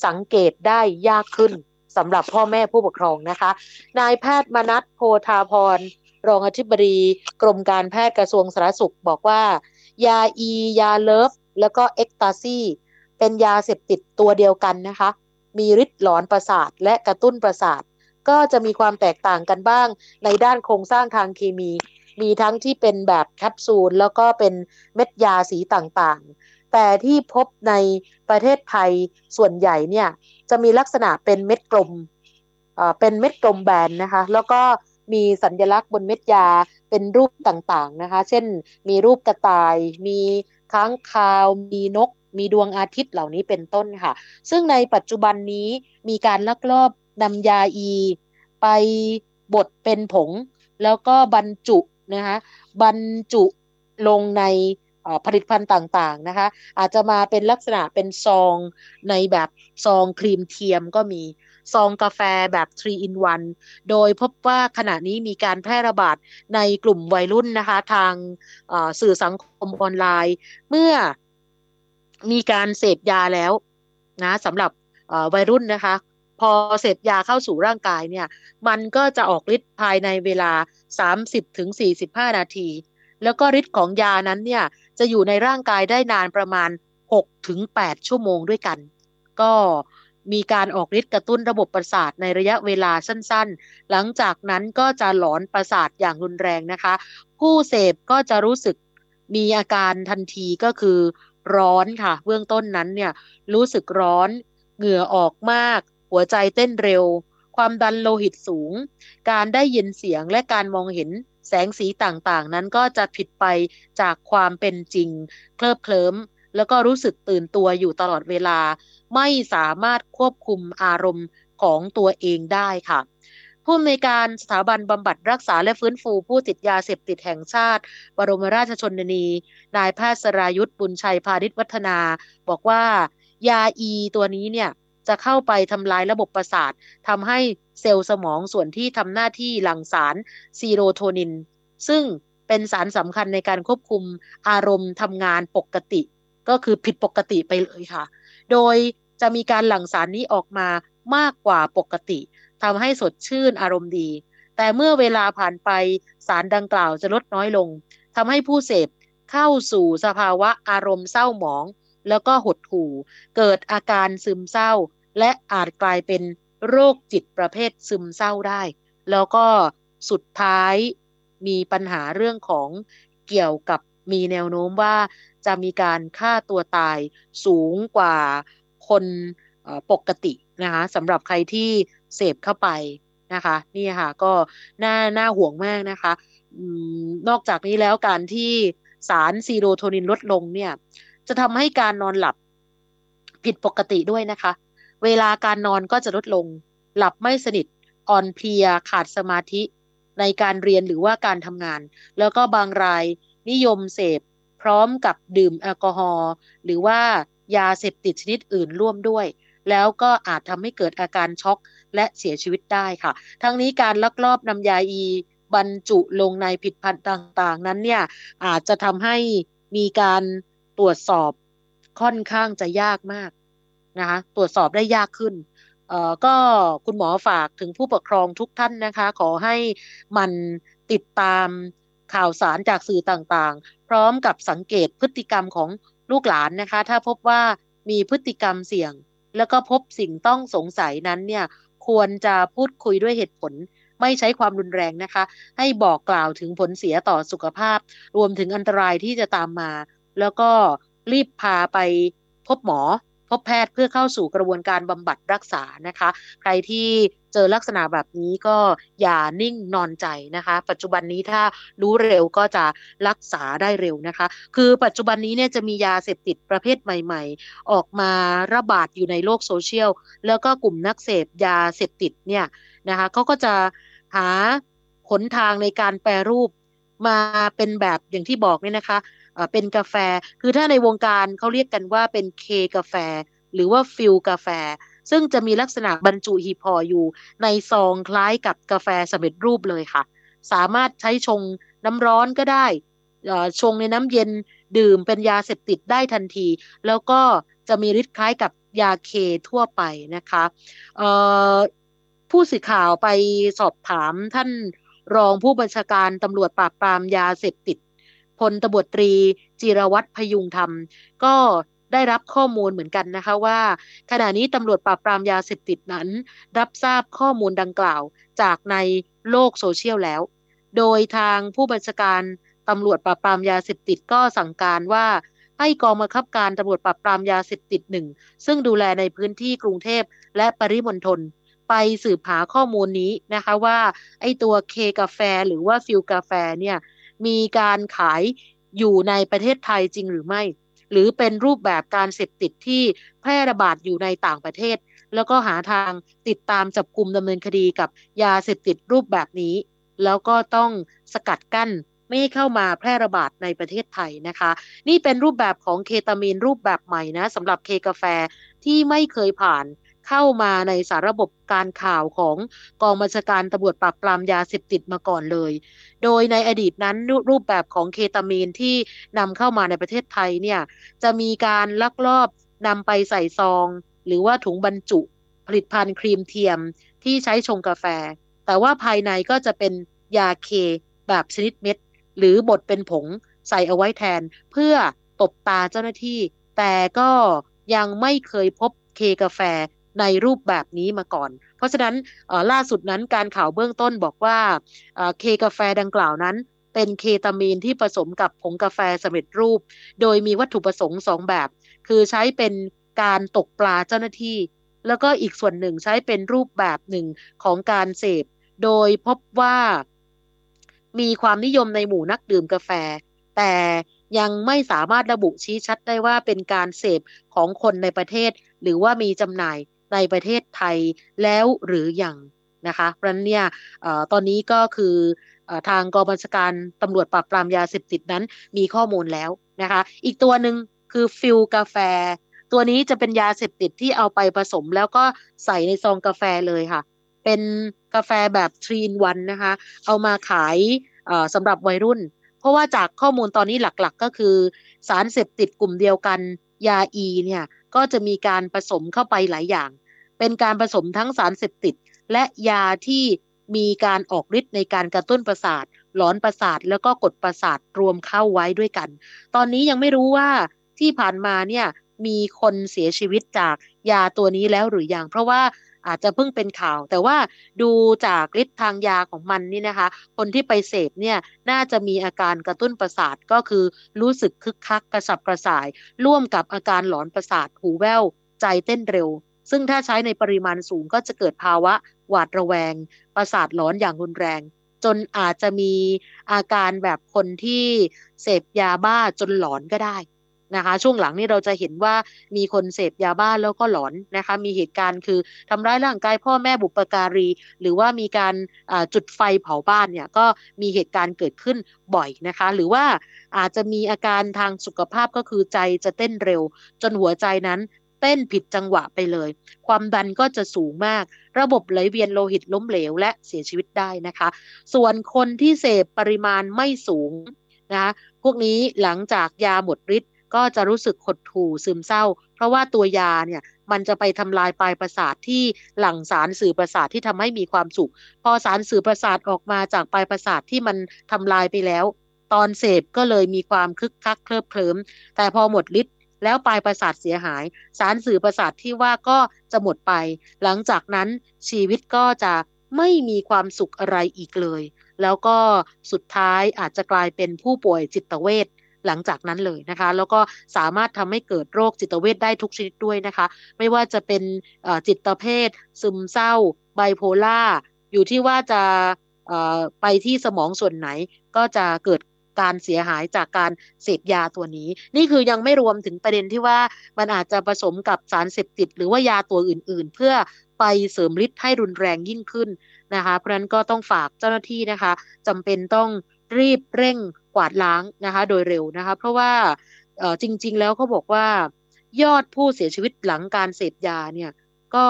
สังเกตได้ยากขึ้นสำหรับพ่อแม่ผู้ปกครองนะคะ นายแพทย์มนัทโพธาพรรองอธิบดีกรมการแพทย์กระทรวงสาธารณสุขบอกว่า ยาอี ยาเลิฟ แล้วก็เอ็กตาซีเป็นยาเสพติดตัวเดียวกันนะคะ มีฤทธิ์หลอนประสาทและกระตุ้นประสาท ก็จะมีความแตกต่างกันบ้างในด้านโครงสร้างทางเคมี มีทั้งที่เป็นแบบแคปซูล แล้วก็เป็นเม็ดยาสีต่างๆ แต่ที่พบในประเทศไทยส่วนใหญ่เนี่ยจะมีลักษณะเป็นเม็ดกลมเป็นเม็ดกลมแบนนะคะ แล้วก็มีสัญลักษณ์บนเม็ดยา เป็นรูปต่างๆนะคะ เช่นมีรูปกระต่าย มีค้างคาว มีนก มีดวงอาทิตย์เหล่านี้เป็นต้นค่ะ ซึ่งในปัจจุบันนี้มีการลักลอบนำยาอี ไปบดเป็นผง แล้วก็บรรจุนะคะบรรจุลงในผลิตภัณฑ์ต่างๆนะคะ อาจจะมาเป็นลักษณะเป็นซองในแบบซองครีมเทียมก็มี ซองกาแฟแบบ 3 in 1 โดยพบว่าขณะนี้มีการแพร่ระบาดในกลุ่มวัยรุ่นนะคะทางสื่อสังคมออนไลน์ เมื่อมีการเสพยาแล้วนะสำหรับวัยรุ่นนะคะ พอเสพยาเข้าสู่ร่างกายเนี่ย มันก็จะออกฤทธิ์ภายในเวลา 30-45ถึงนาที แล้วก็ฤทธิ์ของยานั้นเนี่ยจะอยู่ในร่างกายได้นานประมาณ6-8 ชั่วโมงด้วยกัน ก็ มีการออกฤทธิ์กระตุ้นระบบประสาทในระยะเวลาสั้นๆ หลังจากนั้นก็จะหลอนประสาทอย่างรุนแรงนะคะ ผู้เสพก็จะรู้สึกมีอาการทันทีก็คือร้อนค่ะ เบื้องต้นนั้นเนี่ยรู้สึกร้อน เหงื่อออกมาก หัวใจเต้นเร็ว ความดันโลหิตสูง การได้ยินเสียงและการมองเห็นแสงสีต่างๆ นั้นก็จะผิดไปจากความเป็นจริง เคลิบเคลิ้ม แล้วก็รู้สึกตื่นตัวอยู่ตลอดเวลา ไม่สามารถควบคุมอารมณ์ของตัวเองได้ค่ะผู้อำนวยการสถาบันบำบัดรักษาและฟื้นฟูผู้ติดยาเสพติดแห่งชาติ บรมราชชนนี นายแพทย์สรายุทธ์บุญชัยพาณิชวัฒนา บอกว่ายาอีตัวนี้เนี่ยจะเข้าไปทำลายระบบประสาททำให้เซลล์สมองส่วนที่ทำหน้าที่หลั่งสารซีโรโทนิน ซึ่งเป็นสารสำคัญในการควบคุมอารมณ์ทำงานปกติ ก็คือผิดปกติไปเลยค่ะ โดยจะมีการหลั่งสารนี้ออกมามากกว่าปกติทำให้สดชื่นอารมณ์ดี แต่เมื่อเวลาผ่านไปสารดังกล่าวจะลดน้อยลงทำให้ผู้เสพเข้าสู่สภาวะอารมณ์เศร้าหมอง แล้วก็หดหู่ เกิดอาการซึมเศร้า และอาจกลายเป็นโรคจิตประเภทซึมเศร้าได้ แล้วก็สุดท้ายมีปัญหาเรื่องของเกี่ยวกับมีแนวโน้มว่า จะมีการฆ่าตัวตายสูงกว่าคนปกตินะคะสำหรับใครที่เสพเข้าไปนะคะนี่ค่ะก็น่าน่าห่วงมากนะคะนอกจากนี้แล้วการที่สารซีโรโทนินลดลงเนี่ย จะทำให้การนอนหลับผิดปกติด้วยนะคะ เวลาการนอนก็จะลดลง หลับไม่สนิทอ่อนเพลียขาดสมาธิในการเรียนหรือว่าการทำงาน แล้วก็บางรายนิยมเสพ ร้อมกับดื่มแอลกอฮอล์หรือว่ายาเสพติดชนิดอื่นร่วมด้วย แล้วก็อาจทำให้เกิดอาการช็อกและเสียชีวิตได้ค่ะ ทั้งนี้การลักลอบนำยาอีบรรจุลงในผิดพันธุ์ต่างๆ นั้นเนี่ยอาจจะทำให้มีการตรวจสอบค่อนข้างจะยากมากนะคะตรวจสอบได้ยากขึ้นเอ่อก็คุณหมอฝากถึงผู้ปกครองทุกท่านนะคะ ขอให้มันติดตาม ข่าวสารจากสื่อต่างๆ พร้อมกับสังเกตพฤติกรรมของลูกหลานนะคะ ถ้าพบว่ามีพฤติกรรมเสี่ยง แล้วก็พบสิ่งต้องสงสัยนั้นเนี่ยควรจะพูดคุยด้วยเหตุผล ไม่ใช้ความรุนแรงนะคะ ให้บอกกล่าวถึงผลเสียต่อสุขภาพ รวมถึงอันตรายที่จะตามมา แล้วก็รีบพาไปพบหมอ พบแพทย์เพื่อเข้าสู่กระบวนการบำบัดรักษานะคะ ใครที่เจอลักษณะแบบนี้ก็อย่านิ่งนอนใจนะคะ ปัจจุบันนี้ถ้ารู้เร็วก็จะรักษาได้เร็วนะคะ คือปัจจุบันนี้เนี่ยจะมียาเสพติดประเภทใหม่ ๆ ออกมาระบาดอยู่ในโลกโซเชียล แล้วก็กลุ่มนักเสพยาเสพติดเนี่ยนะคะเขาก็จะหาหนทางในการแปรรูปมาเป็นแบบอย่างที่บอกเนี่ยนะคะ เป็นกาแฟ คือถ้าในวงการเขาเรียกกันว่าเป็นเคกาแฟ หรือว่าฟิลกาแฟ ซึ่งจะมีลักษณะบรรจุหีบห่ออยู่ ในซองคล้ายกับกาแฟสำเร็จรูปเลยค่ะ สามารถใช้ชงน้ำร้อนก็ได้ชงในน้ำเย็นดื่มเป็นยาเสพติดได้ทันที แล้วก็จะมีฤทธิ์คล้ายกับยาเคทั่วไปนะคะผู้สื่อข่าวไปสอบถามท่านรองผู้บัญชาการตำรวจปราบปรามยาเสพติด พลตบตรี จิรวัตรพยุงธรรม ก็ได้รับข้อมูลเหมือนกันนะคะว่า ขณะนี้ตำรวจปราบปรามยาเสพติดนั้น รับทราบข้อมูลดังกล่าวจากในโลกโซเชียลแล้ว โดยทางผู้บัญชาการตำรวจปราบปรามยาเสพติดก็สั่งการว่าให้กองบังคับการตำรวจปราบปรามยาเสพติดหนึ่งซึ่งดูแลในพื้นที่กรุงเทพและปริมณฑลไปสืบหาข้อมูลนี้นะคะว่าไอ้ตัวเคกาแฟหรือว่าฟิลกาแฟเนี่ย มีการขายอยู่ในประเทศไทยจริงหรือไม่ หรือเป็นรูปแบบการเสพติดที่แพร่ระบาดอยู่ในต่างประเทศ แล้วก็หาทางติดตามจับกลุ่มดำเนินคดีกับยาเสพติดรูปแบบนี้ แล้วก็ต้องสกัดกั้นไม่ให้เข้ามาแพร่ระบาดในประเทศไทยนะคะ นี่เป็นรูปแบบของเคตามีนรูปแบบใหม่นะสำหรับเคกาแฟที่ไม่เคยผ่าน เข้ามาในสารระบบการข่าวของกองบัญชาการตำรวจปราบปรามยาเสพติดมาก่อนเลย โดยในอดีตนั้นรูปแบบของเคตามีนที่นำเข้ามาในประเทศไทยเนี่ยจะมีการลักลอบนำไปใส่ซอง หรือว่าถุงบรรจุผลิตภัณฑ์ครีมเทียมที่ใช้ชงกาแฟ แต่ว่าภายในก็จะเป็นยาเคแบบชนิดเม็ด หรือบดเป็นผงใส่เอาไว้แทน เพื่อตบตาเจ้าหน้าที่ แต่ก็ยังไม่เคยพบเคกาแฟ ในรูปแบบนี้มาก่อน เพราะฉะนั้นล่าสุดนั้นการข่าวเบื้องต้นบอกว่าเคกาแฟดังกล่าวนั้นเป็นเคตามีนที่ผสมกับผงกาแฟสำเร็จรูป โดยมีวัตถุประสงค์สองแบบ คือใช้เป็นการตกปลาเจ้าหน้าที่ แล้วก็อีกส่วนหนึ่งใช้เป็นรูปแบบหนึ่งของการเสพ โดยพบว่ามีความนิยมในหมู่นักดื่มกาแฟ แต่ยังไม่สามารถระบุชี้ชัดได้ว่าเป็นการเสพของคนในประเทศ หรือว่ามีจำหน่าย ในประเทศไทยแล้วหรืออยังนะคะเพราะนั้นเนี่ยตอนนี้ก็คือทางกองบัญชาการตำรวจปราบปรามยาเสพติดนั้นมีข้อมูลแล้วนะคะ อีกตัวหนึ่งคือฟิลกาแฟ ตัวนี้จะเป็นยาเสพติดที่เอาไปผสมแล้วก็ใส่ในซองกาแฟเลยค่ะ เป็นกาแฟแบบทรีนวันนะคะ เอามาขายสำหรับวัยรุ่น เพราะว่าจากข้อมูลตอนนี้หลักๆ ก็คือสารเสพติดกลุ่มเดียวกันยาอีเนี่ยก็จะมีการผสมเข้าไปหลายอย่าง เป็นการผสมทั้งสารเสพติด และยาที่มีการออกฤทธิ์ในการกระตุ้นประสาท หลอนประสาทแล้วก็กดประสาทรวมเข้าไว้ด้วยกัน ตอนนี้ยังไม่รู้ว่าที่ผ่านมาเนี่ยมีคนเสียชีวิตจากยาตัวนี้แล้วหรือยัง เพราะว่าอาจจะเพิ่งเป็นข่าว แต่ว่าดูจากฤทธิ์ทางยาของมันนี่นะคะ คนที่ไปเสพเนี่ยน่าจะมีอาการกระตุ้นประสาทก็คือรู้สึกคึกคักกระสับกระส่าย ร่วมกับอาการหลอนประสาทหูแว่วใจเต้นเร็ว ซึ่งถ้าใช้ในปริมาณสูงก็จะเกิดภาวะหวาดระแวง ประสาทหลอนอย่างรุนแรง จนอาจจะมีอาการแบบคนที่เสพยาบ้าจนหลอนก็ได้นะคะช่วงหลังนี่เราจะเห็นว่ามีคนเสพยาบ้าแล้วก็หลอนนะคะมีเหตุการณ์คือทำร้ายร่างกายพ่อแม่บุปการี หรือว่ามีการจุดไฟเผาบ้านเนี่ยก็มีเหตุการณ์เกิดขึ้นบ่อยนะคะหรือว่าอาจจะมีอาการทางสุขภาพก็คือใจจะเต้นเร็ว จนหัวใจนั้น ต้นผิดจังหวะไปเลย ความดันก็จะสูงมาก ระบบไหลเวียนโลหิตล้มเหลวและเสียชีวิตได้นะคะ ส่วนคนที่เสพปริมาณไม่สูงนะพวกนี้หลังจากยาหมดฤทธิ์ก็จะรู้สึกหดหู่ซึมเศร้า เพราะว่าตัวยาเนี่ยมันจะไปทำลายปลายประสาทที่หลั่งสารสื่อประสาทที่ทำให้มีความสุข พอสารสื่อประสาทออกมาจากปลายประสาทที่มันทำลายไปแล้ว ตอนเสพก็เลยมีความคึกคักเคลิบเคลิ้มแต่พอหมดฤทธิ์ แล้วปลายประสาทเสียหาย สารสื่อประสาทที่ว่าก็จะหมดไป หลังจากนั้นชีวิตก็จะไม่มีความสุขอะไรอีกเลย แล้วก็สุดท้ายอาจจะกลายเป็นผู้ป่วยจิตเวชหลังจากนั้นเลยนะคะ แล้วก็สามารถทำให้เกิดโรคจิตเวทได้ทุกชนิดด้วยนะคะ ไม่ว่าจะเป็นจิตเภท ซึมเศร้า ไบโพล่าอยู่ที่ว่าจะไปที่สมองส่วนไหนก็จะเกิด การเสียหายจากการเสพยาตัวนี้ นี่คือยังไม่รวมถึงประเด็นที่ว่ามันอาจจะผสมกับสารเสพติด หรือว่ายาตัวอื่น ๆ เพื่อไปเสริมฤทธิ์ให้รุนแรงยิ่งขึ้นนะคะเพราะนั้นก็ต้องฝากเจ้าหน้าที่นะคะจำเป็นต้องรีบเร่งกวาดล้างนะคะ โดยเร็วนะคะ เพราะว่าจริง ๆ แล้วเขาบอกว่ายอดผู้เสียชีวิตหลังการเสพยาเนี่ยก็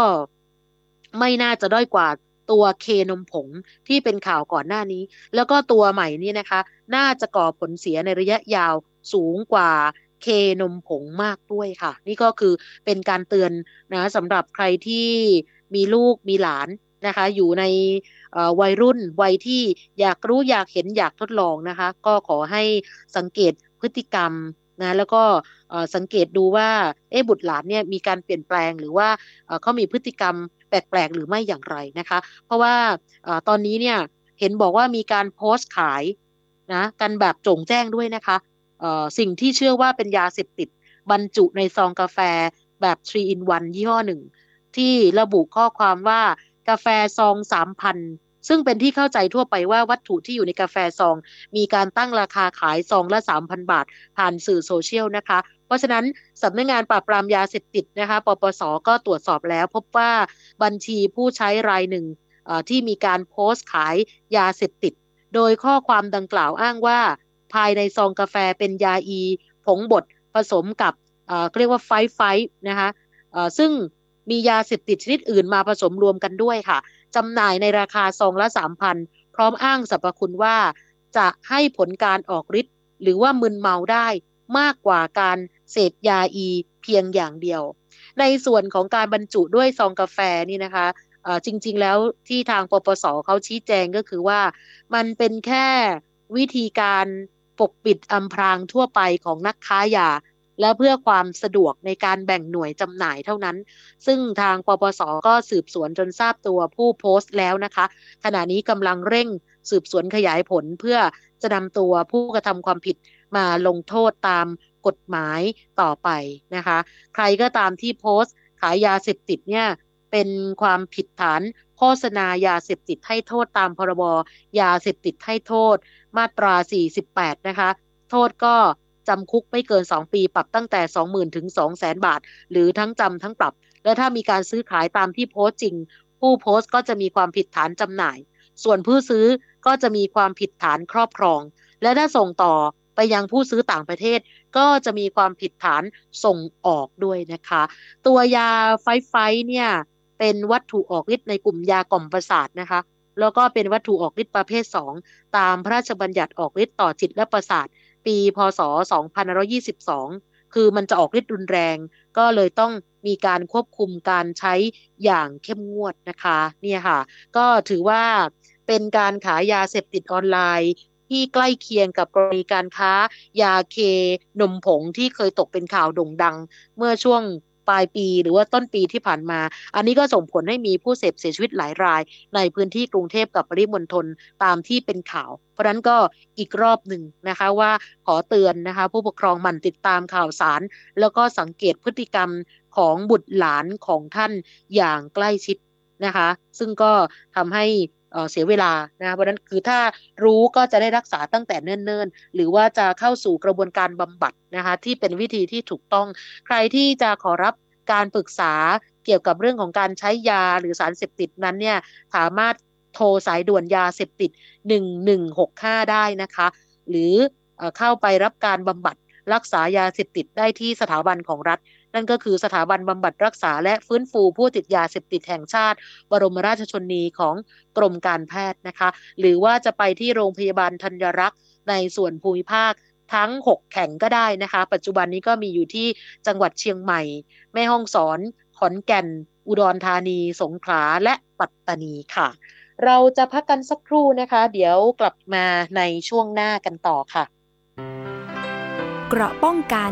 ไม่น่าจะด้อยกว่า ตัวเคนมผงที่เป็นข่าวก่อนหน้านี้ แล้วก็ตัวใหม่นี่นะคะ น่าจะก่อผลเสียในระยะยาวสูงกว่าเคนมผงมากด้วยค่ะ นี่ก็คือเป็นการเตือนนะสำหรับใครที่มีลูกมีหลานนะคะ อยู่ในวัยรุ่นวัยที่อยากรู้อยากเห็นอยากทดลองนะคะ ก็ขอให้สังเกตพฤติกรรม นะแล้วก็สังเกตดูว่าเอ๊บุตรหลานเนี่ยมีการเปลี่ยนแปลงหรือว่าเขามีพฤติกรรมแปลกๆหรือไม่อย่างไรนะคะ เพราะว่าตอนนี้เนี่ยเห็นบอกว่ามีการโพสต์ขายนะกันแบบจงแจ้งด้วยนะคะสิ่งที่เชื่อว่าเป็นยาเสพติดบรรจุในซองกาแฟแบบ 3 in 1 ยี่ห้อหนึ่ง ที่ระบุข้อความว่ากาแฟซองสามพัน ซึ่งเป็นที่เข้าใจทั่วไปว่าวัตถุที่อยู่ในกาแฟซอง มีการตั้งราคาขายซองละ 3,000 บาท ผ่านสื่อโซเชียลนะคะ เพราะฉะนั้นสำนักงงานปราบปรามยาเสพติดนะคะปปสก็ตรวจสอบแล้ว พบว่าบัญชีผู้ใช้รายหนึ่งที่มีการโพสต์ขายยาเสพติด โดยข้อความดังกล่าวอ้างว่า ภายในซองกาแฟเป็นยาอี ผงบดผสมกับเรียกว่าไฟไฟนะคะซึ่งมียาเสพติดชนิดอื่นมาผสมรวมกันด้วยค่ะ จำหน่ายในราคาซองละสามพันพร้อมอ้างสรรพคุณว่า จะให้ผลการออกฤทธิ์หรือว่ามึนเมาได้มากกว่าการเสพยาอีเพียงอย่างเดียว ในส่วนของการบรรจุด้วยซองกาแฟนี่นะคะจริงๆแล้วที่ทางปปสเขาชี้แจงก็คือว่า มันเป็นแค่วิธีการปกปิดอำพรางทั่วไปของนักค้ายา และเพื่อความสะดวกในการแบ่งหน่วยจำหน่ายเท่านั้น ซึ่งทางปปสก็สืบสวนจนทราบตัวผู้โพสต์แล้วนะคะ ขณะนี้กำลังเร่งสืบสวนขยายผลเพื่อจะนำตัวผู้กระทำความผิดมาลงโทษตามกฎหมายต่อไปนะคะ ใครก็ตามที่โพสต์ขายยาเสพติดเนี่ยเป็นความผิดฐานโฆษณายาเสพติดให้โทษตามพรบยาเสพติดให้โทษมาตรา 48 นะคะ โทษก็ จำคุกไม่เกิน 2 ปีปรับตั้งแต่ 20,000 ถึง 200,000 บาท หรือทั้งจำทั้งปรับ และถ้ามีการซื้อขายตามที่โพสต์จริง ผู้โพสต์ก็จะมีความผิดฐานจำหน่าย ส่วนผู้ซื้อก็จะมีความผิดฐานครอบครอง และถ้าส่งต่อไปยังผู้ซื้อต่างประเทศ ก็จะมีความผิดฐานส่งออกด้วยนะคะ ตัวยาไฟไฟเนี่ยเป็นวัตถุออกฤทธิ์ในกลุ่มยากล่อมประสาทนะคะแล้วก็เป็นวัตถุออกฤทธิ์ประเภท 2 ตามพระราชบัญญัติออกฤทธิ์ต่อจิตและประสาท ปีพศ 2522 คือมันจะออกฤทธิ์รุนแรง ก็เลยต้องมีการควบคุมการใช้อย่างเข้มงวดนะคะเนี่ยค่ะ ก็ถือว่าเป็นการขายยาเสพติดออนไลน์ที่ใกล้เคียงกับกรณีการค้ายาเคนมผงที่เคยตกเป็นข่าวโด่งดัง เมื่อช่วง ปลายปีหรือว่าต้นปีที่ผ่านมา อันนี้ก็ส่งผลให้มีผู้เสพเสียชีวิตหลายราย ในพื้นที่กรุงเทพกับปริมณฑลตามที่เป็นข่าว เพราะนั้นก็อีกรอบหนึ่งนะคะว่าขอเตือนนะคะผู้ปกครองหมั่นติดตามข่าวสาร แล้วก็สังเกตพฤติกรรมของบุตรหลานของท่านอย่างใกล้ชิดนะคะ ซึ่งก็ทำให้ เสียเวลานะเพราะนั้นคือถ้ารู้ก็จะได้รักษาตั้งแต่เนิ่นๆ หรือว่าจะเข้าสู่กระบวนการบำบัดนะคะที่เป็นวิธีที่ถูกต้อง ใครที่จะขอรับการปรึกษาเกี่ยวกับเรื่องของการใช้ยาหรือสารเสพติดนั้นเนี่ยสามารถโทรสายด่วนยาเสพติด 1165 ได้นะคะ หรือเข้าไปรับการบำบัดรักษายาเสพติดได้ที่สถาบันของรัฐ นั่นก็คือสถาบันบำบัดรักษาและฟื้นฟูผู้ติดยาเสพติดแห่งชาติ บรมราชชนนีของกรมการแพทย์นะคะ หรือว่าจะไปที่โรงพยาบาลธัญรักษ์ในส่วนภูมิภาคทั้ง 6แข่งก็ได้นะคะ ปัจจุบันนี้ก็มีอยู่ที่จังหวัดเชียงใหม่ แม่ฮ่องสอน ขอนแก่น อุดรธานี สงขลา และปัตตานีค่ะ เราจะพักกันสักครู่นะคะ เดี๋ยวกลับมาในช่วงหน้ากันต่อค่ะ เกราะป้องกัน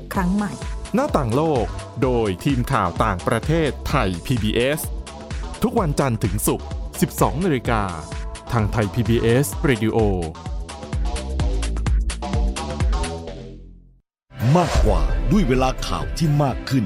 ครั้งใหม่ หน้าต่างโลก โดยทีมข่าวต่างประเทศไทย PBS ทุกวันจันทร์ถึงศุกร์ 12นาฬิกา ทางไทย PBS Radio มากกว่าด้วยเวลาข่าวที่มากขึ้น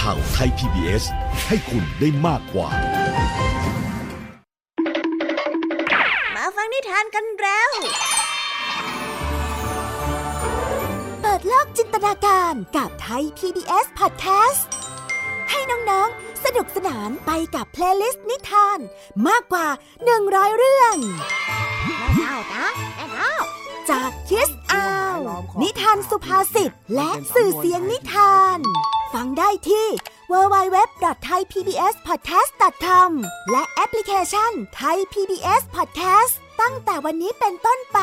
ข่าวไทย PBS ให้คุณได้มากกว่า มาฟังนิทานกันแล้ว เปิดโลกจินตนาการกับไทย PBS Podcast ให้น้องๆ สนุกสนานไปกับ playlist นิทาน มากกว่า 100 เรื่องแม่เล่านะแม่เล่าจากคิสอาว นิทานสุภาษิตและสื่อเสียงนิทาน ฟังได้ที่ www.thaipbspodcast.com และแอปพลิเคชัน Thai PBS Podcast ตั้งแต่วันนี้เป็นต้นไป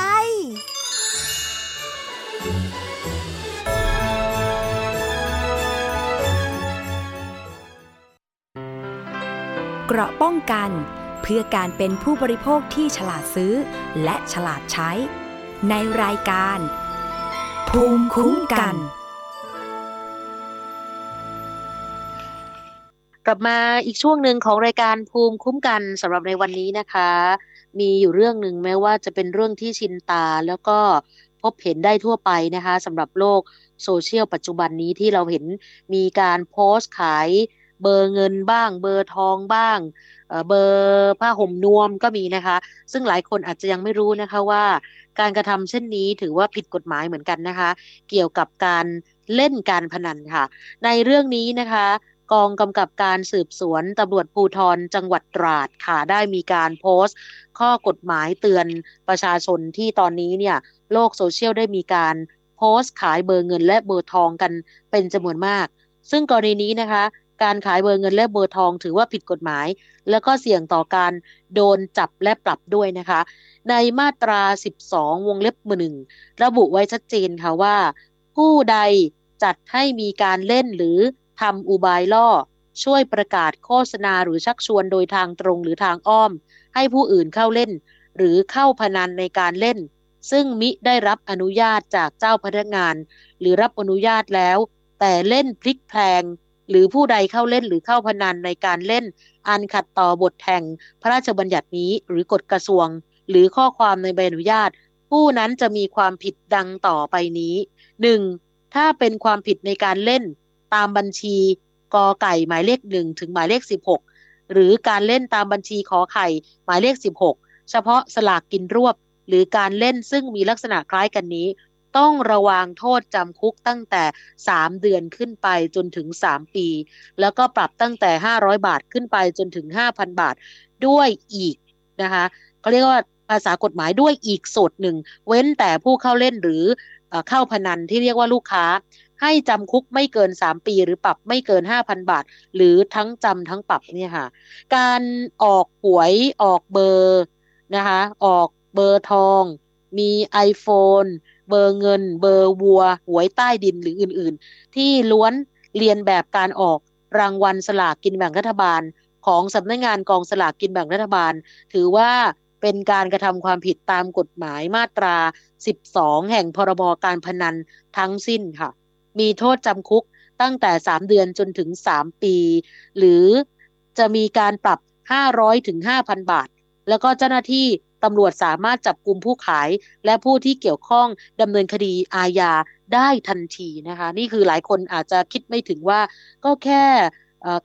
เกราะป้องกันเพื่อการเป็นผู้บริโภคที่ฉลาดซื้อ และฉลาดใช้ ในรายการ ภูมิคุ้มกัน กลับมาอีกช่วงหนึ่งของรายการภูมิคุ้มกันสำหรับในวันนี้นะคะ มีอยู่เรื่องหนึ่งแม้ว่าจะเป็นเรื่องที่ชินตาแล้วก็พบเห็นได้ทั่วไปนะคะสำหรับโลกโซเชียลปัจจุบันนี้ที่เราเห็นมีการโพสต์ขายเบอร์เงินบ้าง เบอร์ทองบ้าง เบอร์ผ้าห่มนวมก็มีนะคะ ซึ่งหลายคนอาจจะยังไม่รู้นะคะว่า การกระทำเช่นนี้ถือว่าผิดกฎหมายเหมือนกันนะคะ เกี่ยวกับการเล่นการพนันค่ะ ในเรื่องนี้นะคะ กองกำกับการสืบสวนตำรวจภูธรจังหวัดตราดค่ะได้มีการโพสต์ ข้อกฎหมายเตือนประชาชนที่ตอนนี้เนี่ยโลกโซเชียลได้มีการโพสต์ขายเบอร์เงินและเบอร์ทองกันเป็นจำนวนมาก ซึ่งกรณีนี้นะคะ การขายเบอร์เงินและเบอร์ทองถือว่าผิดกฎหมาย แล้วก็เสี่ยงต่อการโดนจับและปรับด้วยนะคะ ในมาตรา 12 วงเล็บหนึ่งระบุไว้ชัดเจนค่ะว่า ผู้ใดจัดให้มีการเล่นหรือ ทำอุบายล่อ ช่วยประกาศโฆษณาหรือชักชวนโดยทางตรงหรือทางอ้อม ให้ผู้อื่นเข้าเล่น หรือเข้าพนันในการเล่น ซึ่งมิได้รับอนุญาตจากเจ้าพนักงาน หรือรับอนุญาตแล้ว แต่เล่นพลิกแพลงหรือผู้ใดเข้าเล่นหรือเข้าพนันในการเล่น อันขัดต่อบทแห่งพระราชบัญญัตินี้หรือกฎกระทรวง หรือข้อความในใบอนุญาต ผู้นั้นจะมีความผิดดังต่อไปนี้ 1. ถ้าเป็นความผิดในการเล่น ตามบัญชีกอไก่หมายเลขหนึ่งถึงหมายเลข16หกหรือการเล่นตามบัญชีขอไข่หมายเลข16เฉพาะสลากกินรวบ หรือการเล่นซึ่งมีลักษณะคล้ายกันนี้ ต้องระวังโทษจำคุกตั้งแต่ 3 เดือนขึ้นไปจนถึง 3 ปี แล้วก็ปรับตั้งแต่ 500 บาทขึ้นไปจนถึง 5,000 บาทด้วยอีกนะคะเขาเรียกว่าภาษากฎหมายด้วยอีกสูตรหนึ่ง เว้นแต่ผู้เข้าเล่นหรือเข้าพนันที่เรียกว่าลูกค้า ให้จำคุกไม่เกิน 3 ปีหรือปรับไม่เกิน 5,000 บาท หรือทั้งจำทั้งปรับเนี่ยค่ะ การออกหวยออกเบอร์นะคะออกเบอร์ทอง มี iPhone เบอร์เงิน เบอร์วัว หวยใต้ดินหรืออื่นๆ ที่ล้วนเรียนแบบการออกรางวัลสลากกินแบ่งรัฐบาล ของสำนักงงานกองสลากกินแบ่งรัฐบาล ถือว่าเป็นการกระทำความผิดตามกฎหมายมาตรา 12 แห่งพรบการพนันทั้งสิ้นค่ะ มีโทษจำคุกตั้งแต่ 3 เดือนจนถึง 3 ปี หรือจะมีการปรับ 500ถึง5,000 บาท แล้วก็เจ้าหน้าที่ตำรวจสามารถจับกลุ่มผู้ขาย และผู้ที่เกี่ยวข้องดำเนินคดีอาญาได้ทันทีนะคะ นี่คือหลายคนอาจจะคิดไม่ถึงว่าก็แค่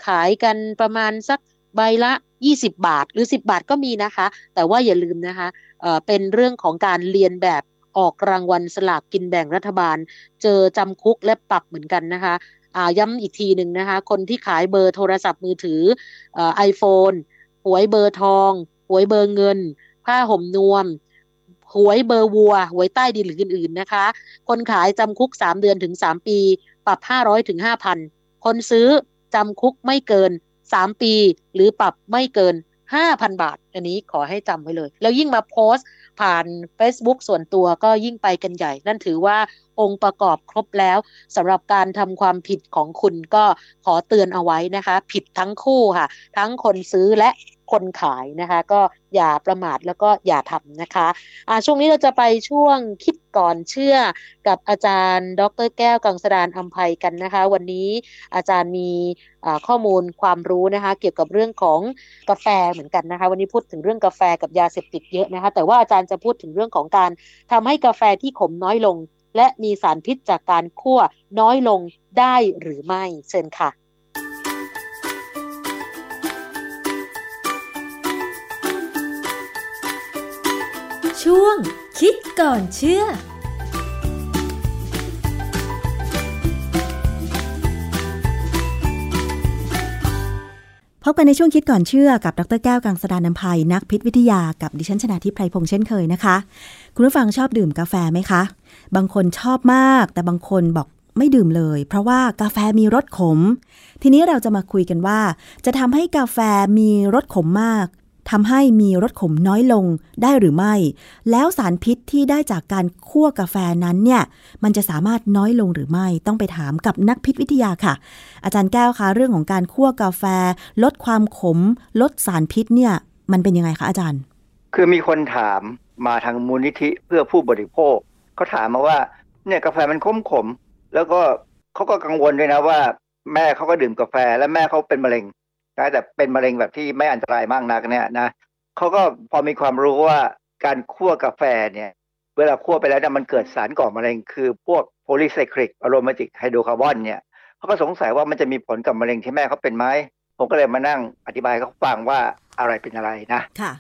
ขายกันประมาณสักใบละ 20 บาทหรือ 10 บาทก็มีนะคะ แต่ว่าอย่าลืมนะคะเเป็นเรื่องของการเรียนแบบ ออกรางวัลสลากกินแบ่งรัฐบาล เจอจำคุกและปรับเหมือนกันนะคะย้ำอีกทีหนึ่งนะคะ คนที่ขายเบอร์โทรศัพท์มือถือไอโฟนหวยเบอร์ทองหวยเบอร์เงิน ผ้าห่มนวมหวยเบอร์วัวหวยใต้ดินหรืออื่นๆนะคะ คนขายจำคุก 3 เดือนถึง 3 ปี ปรับ 500ถึง5,000 คนซื้อจำคุกไม่เกินสามปี หรือปรับไม่เกินห้าพันบาท อันนี้ขอให้จำไว้เลย แล้วยิ่งมาโพสต์ ผ่าน Facebook ส่วนตัวก็ยิ่งไปกันใหญ่ นั่นถือว่าองค์ประกอบครบแล้วสำหรับการทำความผิดของคุณก็ขอเตือนเอาไว้นะคะ ผิดทั้งคู่ค่ะ ทั้งคนซื้อและ คนขายนะคะ ก็อย่าประมาทแล้วก็อย่าทำนะคะะช่วงนี้เราจะไปช่วงคิดก่อนเชื่อกับอาจารย์ ดรแก้วกังสดานอัมภัยกันนะคะ วันนี้อาจารย์มีข้อมูลความรู้นะคะ เกี่ยวกับเรื่องของกาแฟเหมือนกันนะคะ วันนี้พูดถึงเรื่องกาแฟกับยาเสพติดเยอะนะคะ แต่ว่าอาจารย์จะพูดถึงเรื่องของการทำให้กาแฟที่ขมน้อยลง และมีสารพิษจากการคั่วน้อยลงได้หรือไม่เชิญค่ะ ช่วง คิดก่อนเชื่อพบกันในช่วงคิดก่อนเชื่อกับดรแก้วกังสดานนภัยนักพิษวิทยากับดิฉันชนะทิพไพรพงษ์เช่นเคยนะคะ คุณผู้ฟังชอบดื่มกาแฟไหมคะ บางคนชอบมาก แต่บางคนบอกไม่ดื่มเลย เพราะว่ากาแฟมีรสขม ทีนี้เราจะมาคุยกันว่า จะทำให้กาแฟมีรสขมมาก ทำให้มีรสขมน้อยลงได้หรือไม่ แล้วสารพิษที่ได้จากการคั่วกาแฟนั้นเนี่ยมันจะสามารถน้อยลงหรือไม่ต้องไปถามกับนักพิษวิทยาค่ะ อาจารย์แก้วคะเรื่องของการคั่วกาแฟ ลดความขม ลดสารพิษเนี่ยมันเป็นยังไงคะอาจารย์ คือมีคนถามมาทางมูลนิธิเพื่อผู้บริโภคเขาถามมาว่าเนี่ยกาแฟมันขมขมแล้วก็เขาก็กังวลด้วยนะว่า แม่เขาก็ดื่มกาแฟและแม่เขาเป็นมะเร็ง นะแต่เป็นมะเร็งแบบที่ไม่อันตรายมากนักเนี่ยนะเขาก็พอมีความรู้ว่าการคั่วกาแฟเนี่ยเวลาคั่วไปแล้วเนี่ยมันเกิดสารก่อมะเร็งคือพวก polycyclic aromatic hydrocarbon เนี่ยเขาก็สงสัยว่ามันจะมีผลกับมะเร็งที่แม่เขาเป็นไหมผมก็เลยมานั่งอธิบายให้เขาฟังว่าอะไรเป็นอะไรนะค่ะ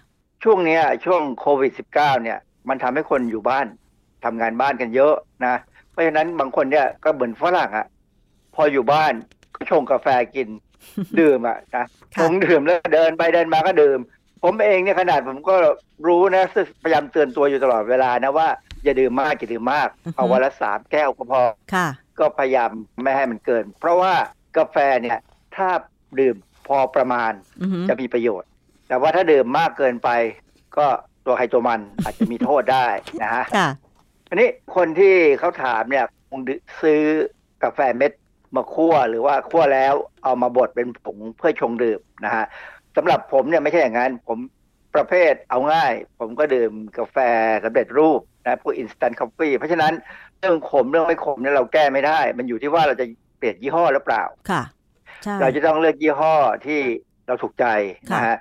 ช่วงเนี้ยช่วงโควิด -19 เนี่ย มันทำให้คนอยู่บ้านทำงานบ้านกันเยอะนะ เพราะฉะนั้นบางคนเนี่ยก็เหมือนฝรั่งอะ่ะพออยู่บ้านก็ชงกาแฟกิน ดื่มอะนะชงดื่มแล้วเดินไปเดินมาก็ดื่ม ผมเองเนี่ยขนาดผมก็รู้นะซึ่งพยายามเตือนตัวอยู่ตลอดเวลานะว่าอย่าดื่มมากอย่าดื่มมากเอาวันละสามแก้วก็พอค่ะก็พยายามไม่ให้มันเกิน เพราะว่ากาแฟเนี่ย ถ้าดื่มพอประมาณอือหือจะมีประโยชน์ แต่ว่าถ้าดื่มมากเกินไป ก็ตัวใครตัวมันอาจจะมีโทษได้นะฮะค่ะอันนี้คนที่เขาถามเนี่ยคงซื้อกาแฟเม็ด มาคั่วหรือว่าคั่วแล้วเอามาบดเป็นผงเพื่อชงดื่มนะฮะสำหรับผมเนี่ยไม่ใช่อย่างนั้น ผมประเภทเอาง่าย ผมก็ดื่มกาแฟสำเร็จรูปนะพวก instant coffee เพราะฉะนั้นเรื่องขมเรื่องไม่ขมเนี่ยเราแก้ไม่ได้ มันอยู่ที่ว่าเราจะเปลี่ยนยี่ห้อหรือเปล่าค่ะใช่เราจะต้องเลือกยี่ห้อที่เราถูกใจนะฮะ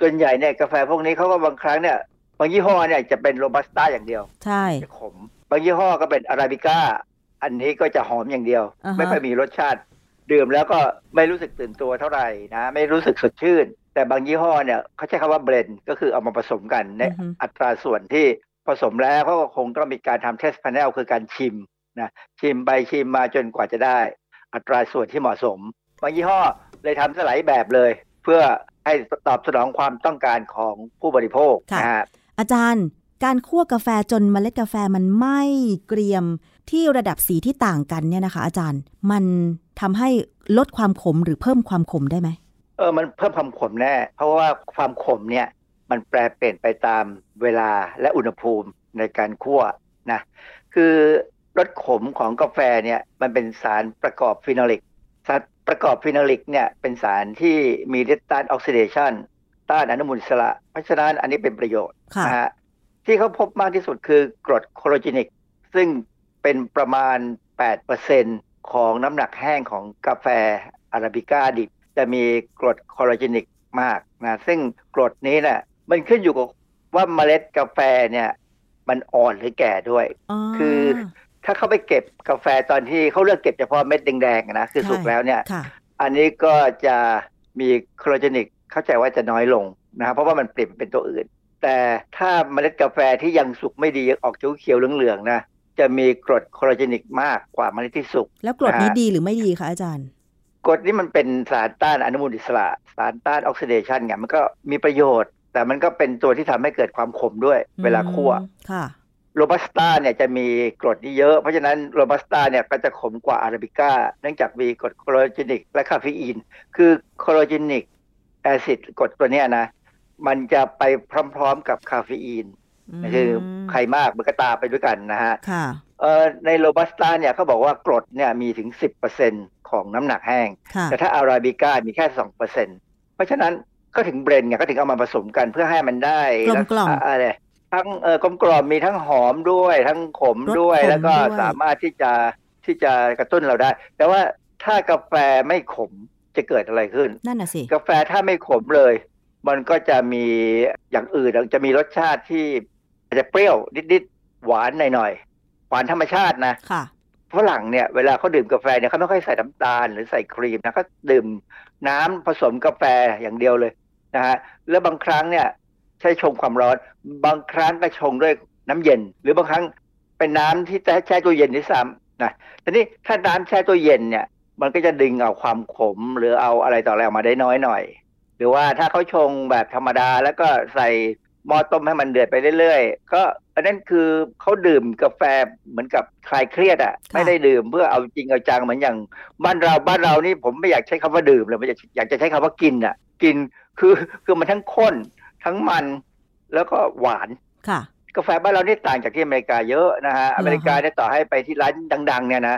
ส่วนใหญ่เนี่ยกาแฟพวกนี้เขาก็บางครั้งเนี่ยบางยี่ห้อเนี่ยจะเป็นโรบัสต้าอย่างเดียว ใช่จะขม บางยี่ห้อก็เป็นอาราบิก้า อันนี้ก็จะหอมอย่างเดียวอ่าฮะไม่ค่อยมีรสชาติ ดื่มแล้วก็ไม่รู้สึกตื่นตัวเท่าไหร่นะ ไม่รู้สึกสดชื่น แต่บางยี่ห้อเนี่ยเขาใช้คำว่าเบรนก็คือเอามาผสมกันในอัตราส่วนที่ผสมแล้วเขาก็คงต้องมีการทำเทสพาเนลคือการชิมนะชิมไปชิมมาจนกว่าจะได้ อัตราส่วนที่เหมาะสมบางยี่ห้อเลยทำสลายแบบเลย เพื่อให้ตอบสนองความต้องการของผู้บริโภคค่ะนะฮะอาจารย์การคั่วกาแฟจนเมล็ดกาแฟมันไหม้เกรียม ที่ระดับสีที่ต่างกันเนี่ยนะคะ อาจารย์มันทำให้ลดความขมหรือเพิ่มความขมได้ไหมเออมันเพิ่มความขมแน่ เพราะว่าความขมเนี่ยมันแปรเปลี่ยนไปตามเวลาและอุณหภูมิในการคั่วนะคือรสขมของกาแฟเนี่ยมันเป็นสารประกอบ phenolic สารประกอบ phenolic เนี่ยเป็นสารที่มีฤทธิ์ต้านออกซิเดชันต้านอนุมูลอิสระเพราะฉะนั้นอันนี้เป็นประโยชน์ค่ะนะฮะที่เขาพบมากที่สุดคือกรด chlorogenic ซึ่ง เป็นประมาณ 8%ของน้ำหนักแห้งของกาแฟอาราบิก้าดิบ จะมีกรด chlorogenic มากนะซึ่งกรดนี้เนี่ยมันขึ้นอยู่กับว่าเมล็ดกาแฟเนี่ย มันอ่อนหรือแก่ด้วย คือถ้าเขาไปเก็บกาแฟตอนที่เขาเลือกเก็บเฉพาะเม็ดแดงๆนะคือสุกแล้วเนี่ยค่ะอันนี้ก็จะมี chlorogenic เข้าใจว่าจะน้อยลงนะครับเพราะว่ามันเปลี่ยนเป็นตัวอื่น แต่ถ้าเมล็ดกาแฟที่ยังสุกไม่ดีออกเขียวๆเหลืองๆนะ จะมีกรด chlorogenic มากกว่าเมล็ดที่สุก แล้วกรดนี้นะฮะดีหรือไม่ดีคะอาจารย์กรดนี้มันเป็นสารต้านอนุมูลอิสระ สารต้านออกซิเดชันไงมันก็มีประโยชน์ แต่มันก็เป็นตัวที่ทำให้เกิดความขมด้วยเวลาคั่วค่ะโรบัสต้าเนี่ยจะมีกรดที่เยอะ เพราะฉะนั้นโรบัสต้าเนี่ยก็จะขมกว่าอาราบิก้า เนื่องจากมีกรด chlorogenic และคาเฟอีน คือ chlorogenic acid กรดตัวเนี้ยนะ มันจะไปพร้อมๆกับคาเฟอีน คือใครมากมันก็ตามไปด้วยกันนะฮะค่ะเอ่อในโรบัสต้าเนี่ยเขาบอกว่ากรดเนี่ยมีถึง 10%ของน้ำหนักแห้งค่ะแต่ถ้าอาราบิก้ามีแค่ 2%เพราะฉะนั้นก็ถึง blend ไงก็ถึงเอามาผสมกันเพื่อให้มันได้กลมๆลักษณะอะไรทั้งเออกลมกล่อมมีทั้งหอมด้วย ทั้งขมรสด้วยขมแล้วก็ด้วยสามารถที่จะที่จะกระตุ้นเราได้ แต่ว่าถ้ากาแฟไม่ขมจะเกิดอะไรขึ้น นั่นน่ะสิ กาแฟถ้าไม่ขมเลย มันก็จะมีอย่างอื่นจะมีรสชาติที่อา จจะเปรี้ยวนิดๆหวานหน่อยๆหวานธรรมชาตินะค่ะฝรั่งเนี่ยเวลาเขาดื่มกาแฟเนี่ยเขาไม่ค่อยใส่น้ำตาลหรือใส่ครีมนะเขาดื่มน้ำผสมกาแฟอย่างเดียวเลยนะฮะแล้วบางครั้งเนี่ยใช้ชงความร้อน บางครั้งก็ชงด้วยน้ำเย็น หรือบางครั้งเป็นน้ำที่แช่ตู้เย็นด้วยซ้ำนะทีนี้ถ้าน้ำแช่ตู้เย็นเนี่ย มันก็จะดึงเอาความขมหรือเอาอะไรต่ออะไรออกมาได้น้อยหน่อย หรือว่าถ้าเขาชงแบบธรรมดาแล้วก็ใส่ หม้อต้มให้มันเดือดไปเรื่อยๆ ก็อันนั้นคือเขาดื่มกาแฟเหมือนกับคลายเครียดอะ ไม่ได้ดื่มเพื่อเอาจริงเอาจังเหมือนอย่างบ้านเราบ้านเรานี่ผมไม่อยากใช้คำว่าดื่มเลยไม่อยากอยากจะใช้คำว่ากินอะ กินคือคือมันทั้งข้นทั้งมันแล้วก็หวานค่ะ กาแฟบ้านเรานี่ต่างจากที่อเมริกาเยอะนะฮะอเมริกาเนี่ยต่อให้ไปที่ร้านดัง ๆ เนี่ยนะ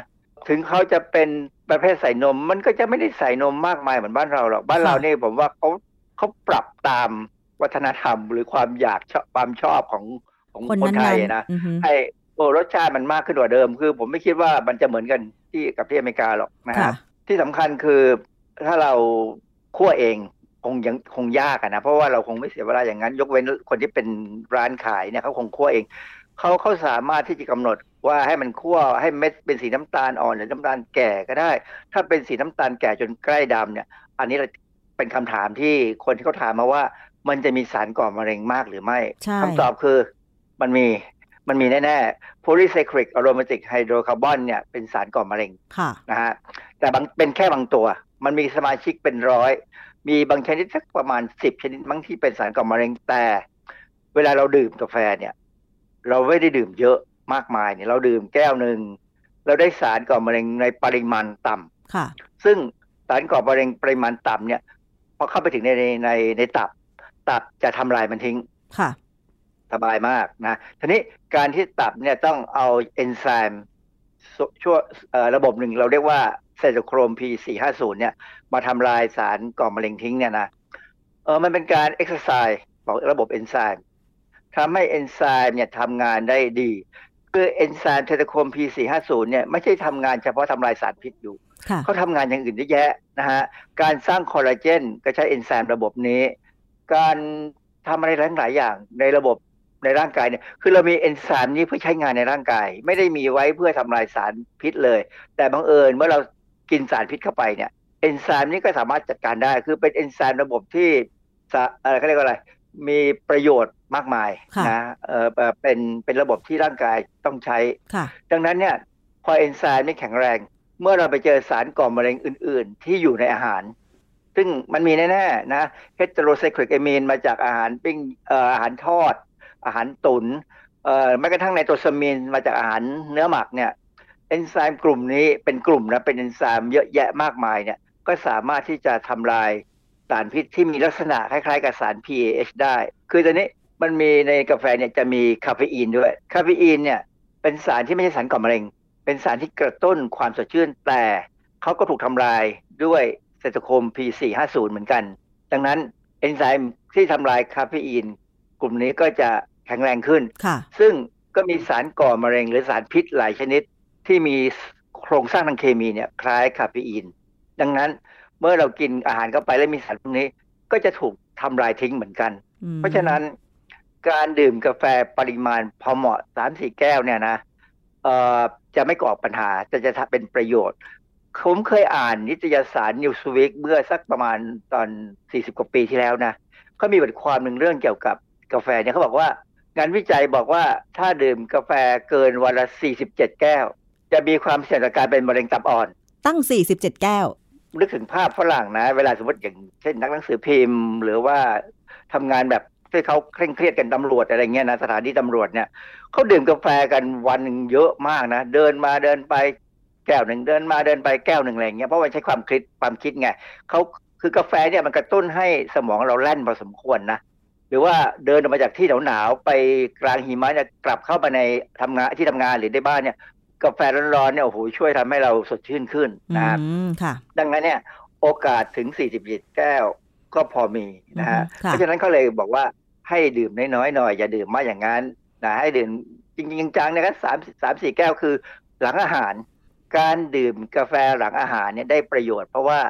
ถึงเขาจะเป็นประเภทใส่นม มันก็จะไม่ได้ใส่นมมากมายเหมือนบ้านเราหรอกบ้านเรานี่ผมว่าเขาเขาปรับตาม วัฒนธรรม หรือความอยากชอบความชอบของของคนคนไทยนั้นๆนะอือฮึให้โอ้รสชาติมันมากขึ้นกว่าเดิม คือผมไม่คิดว่ามันจะเหมือนกันที่กับที่อเมริกาหรอกนะฮะค่ะที่สำคัญคือถ้าเราคั่วเองคงยังคงยากอะนะ เพราะว่าเราคงไม่เสียเวลาอย่างนั้น ยกเว้นคนที่เป็นร้านขายเนี่ยเขาคงคั่วเองเขาเขาสามารถที่จะกำหนดว่าให้มันคั่วให้เม็ดเป็นสีน้ำตาลอ่อนหรือน้ำตาลแก่ก็ได้ ถ้าเป็นสีน้ำตาลแก่จนใกล้ดำเนี่ย อันนี้เป็นคำถามที่คนที่เขาถามมาว่า มันจะมีสารก่อมะเร็งมากหรือไม่ใช่คำตอบคือมันมีมันมีแน่ๆ polycyclic aromatic hydrocarbon เนี่ยเป็นสารก่อมะเร็งค่ะนะฮะแต่บางเป็นแค่บางตัว มันมีสมาชิกเป็นร้อย มีบางชนิดสักประมาณสิบชนิดมั้งที่เป็นสารก่อมะเร็งแต่ เวลาเราดื่มกาแฟเนี่ย เราไม่ได้ดื่มเยอะมากมายเนี่ยเราดื่มแก้วหนึ่งเราได้สารก่อมะเร็งในปริมาณต่ำค่ะ ซึ่งสารก่อมะเร็งปริมาณต่ำเนี่ยพอเข้าไปถึงในในในในตับ ตับจะทำลายมันทิ้ง ค่ะ สบายมากนะ ทีนี้การที่ตับเนี่ยต้องเอาเอนไซม์ช่วยระบบหนึ่งเราเรียกว่าไซโตโครม P450 เนี่ย มาทำลายสารก่อมะเร็งทิ้งเนี่ยนะเออมันเป็นการเอ็กซ์ไซส์ของระบบเอนไซม์ทำให้เอนไซม์เนี่ยทำงานได้ดี คือเอนไซม์ไซโตโครม P450 เนี่ยไม่ใช่ทำงานเฉพาะทำลายสารพิษอยู่ค่ะเขาทำงานอย่างอื่นเยอะแยะนะฮะ การสร้างคอลลาเจนก็ใช้เอนไซม์ระบบนี้ การทำอะไรหลายๆอย่างในระบบในร่างกายเนี่ย คือเรามีเอนไซม์นี้เพื่อใช้งานในร่างกาย ไม่ได้มีไว้เพื่อทำลายสารพิษเลย แต่บังเอิญเมื่อเรากินสารพิษเข้าไปเนี่ยเอนไซม์นี้ก็สามารถจัดการได้ คือเป็นเอนไซม์ระบบที่สะอะไรเขาเรียกว่าอะไร มีประโยชน์มากมายค่ะนะเออเอ่อเป็นเป็นระบบที่ร่างกายต้องใช้ค่ะดังนั้นเนี่ยพอเอนไซม์ไม่แข็งแรง เมื่อเราไปเจอสารก่อมะเร็งอื่น ๆ ที่อยู่ในอาหาร ซึ่งมันมีแน่ๆนะ heterocyclic amine มาจากอาหารปิ้งอาหารทอด อาหารตุ๋นแม้กระทั่ง nitrosamine มาจากอาหารเนื้อหมักเนี่ยเอนไซม์กลุ่มนี้เป็นกลุ่มนะเป็นเอนไซม์เยอะแยะมากมายเนี่ยก็สามารถที่จะทำลายสารพิษที่มีลักษณะคล้ายๆกับสาร PAH ได้ คือตอนนี้มันมีในกาแฟเนี่ยจะมีคาเฟอีนด้วย คาเฟอีนเนี่ยเป็นสารที่ไม่ใช่สารก่อมะเร็ง เป็นสารที่กระตุ้นความสดชื่นแต่เขาก็ถูกทำลายด้วย ไซโตโครม P450 เหมือนกัน ดังนั้นเอนไซม์ที่ทำลายคาเฟอีน กลุ่มนี้ก็จะแข็งแรงขึ้นค่ะซึ่งก็มีสารก่อมะเร็งหรือสารพิษหลายชนิดที่มีโครงสร้างทางเคมีเนี่ยคล้ายคาเฟอีน ดังนั้นเมื่อเรากินอาหารเข้าไปแล้วมีสารพวกนี้ก็จะถูกทำลายทิ้งเหมือนกันอืมเพราะฉะนั้นการดื่มกาแฟปริมาณพอเหมาะสามสี่แก้วเนี่ยนะเอ่อจะไม่ก่อปัญหาจะจะเป็นประโยชน์ ผมเคยอ่านนิตยสาร Newsweek เมื่อสักประมาณตอน 40 กว่าปีที่แล้วนะเขามีบทความหนึ่งเรื่องเกี่ยวกับกาแฟเนี่ยเขาบอกว่า งานวิจัยบอกว่าถ้าดื่มกาแฟเกินวันละ 47 แก้ว จะมีความเสี่ยงต่อการเป็นมะเร็งตับอ่อน ตั้ง 47 แก้ว นึกถึงภาพฝรั่งนะ เวลาสมมติอย่างเช่นนักหนังสือพิมพ์ หรือว่าทำงานแบบที่เขาเคร่งเครียดกันตำรวจอะไรเงี้ยนะสถานีตำรวจเนี่ยเขาดื่มกาแฟกันวันหนึ่งเยอะมากนะ เดินมาเดินไป แก้วหนึ่งเดินมาเดินไปแก้วหนึ่งอะไรเงี้ยเพราะว่าใช้ความคิดความคิดไงเขาคือกาแฟเนี่ยมันกระตุ้นให้สมองเราแล่นพอสมควรนะหรือว่าเดินออกมาจากที่หนาวๆไปกลางหิมะเนี่ยกลับเข้ามาในทำงานที่ทำงานหรือในบ้านเนี่ยกาแฟร้อนๆเนี่ยโอ้โหช่วยทำให้เราสดชื่นขึ้นอืนะครับมค่ะดังนั้นเนี่ย โอกาสถึง 47 แก้วก็พอมีนะฮะอืมค่ะเพราะฉะนั้นเขาเลยบอกว่าให้ดื่มน้อยๆหน่อย อย่าดื่มมากอย่างนั้นนะให้ดื่มจริงๆจังๆนะครับสามสามสี่แก้วคือหลังอาหาร การดื่มกาแฟหลังอาหารเนี่ยได้ประโยชน์เพราะว่า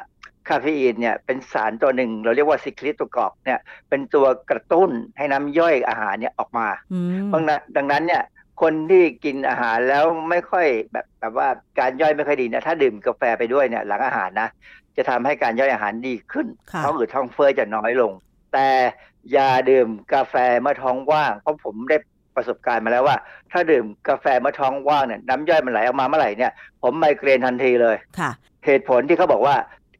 คาเฟอีนเนี่ยเป็นสารตัวหนึ่ง เราเรียกว่าซิคลิโตกอกเนี่ยเป็นตัวกระตุ้นให้น้ำย่อยอาหารเนี่ยออกมาอืมดังนั้นดังนั้นเนี่ยคนที่กินอาหารแล้วไม่ค่อยแบบแบบว่าการย่อยไม่ค่อยดีนะถ้าดื่มกาแฟไปด้วยเนี่ยหลังอาหารนะจะทำให้การย่อยอาหารดีขึ้นค่ะท้องอืดท้องเฟ้อจะน้อยลง แต่อย่าดื่มกาแฟเมื่อท้องว่างเพราะผมได้ ประสบการณ์มาแล้วว่า ถ้าดื่มกาแฟเมื่อท้องว่างเนี่ยน้ำย่อยมันไหลออกมาเมื่อไหร่เนี่ย ผมไมเกรนทันทีเลยค่ะ เหตุผลที่เขาบอกว่า